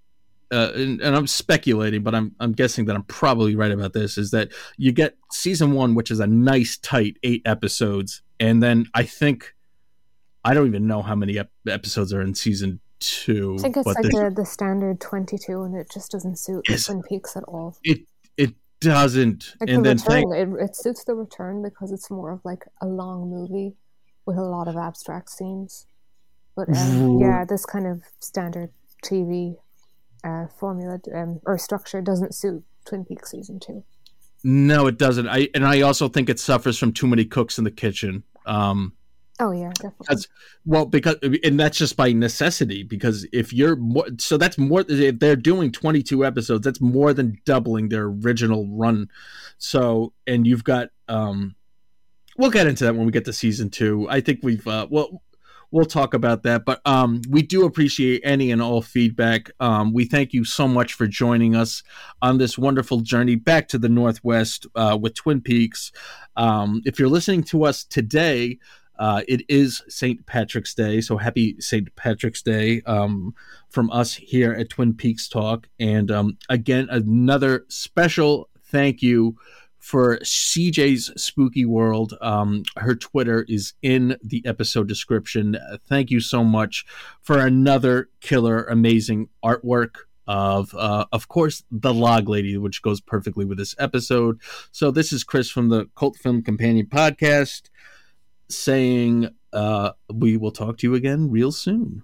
Speaker 1: Uh, and, and, I'm speculating, but I'm I'm guessing that I'm probably right about this. Is that you get season one, which is a nice tight eight episodes, and then I think I don't even know how many ep- episodes are in season two.
Speaker 2: I think it's like the, the standard twenty-two, and it just doesn't suit Twin Peaks at all.
Speaker 1: It it doesn't.
Speaker 2: Like and the then return, it, it suits the return because it's more of like a long movie with a lot of abstract scenes. But um, yeah, this kind of standard TV uh, formula um, or structure doesn't suit Twin Peaks season two.
Speaker 1: No, it doesn't. I and I also think it suffers from too many cooks in the kitchen. Um,
Speaker 2: Oh yeah, definitely.
Speaker 1: That's well because and that's just by necessity because if you're more so that's more if they're doing 22 episodes that's more than doubling their original run. So and you've got um we'll get into that when we get to season 2. I think we've uh well we'll talk about that but um we do appreciate any and all feedback. Um we thank you so much for joining us on this wonderful journey back to the northwest uh with Twin Peaks. Um if you're listening to us today uh, it is St. Patrick's Day, so happy St. Patrick's Day um, from us here at Twin Peaks Talk. And um, again, another special thank you for CJ's Spooky World. Um, her Twitter is in the episode description. Thank you so much for another killer, amazing artwork of uh, of course the log lady which goes perfectly with this episode so this is chris from the cult film companion podcast saying uh, we will talk to you again real soon.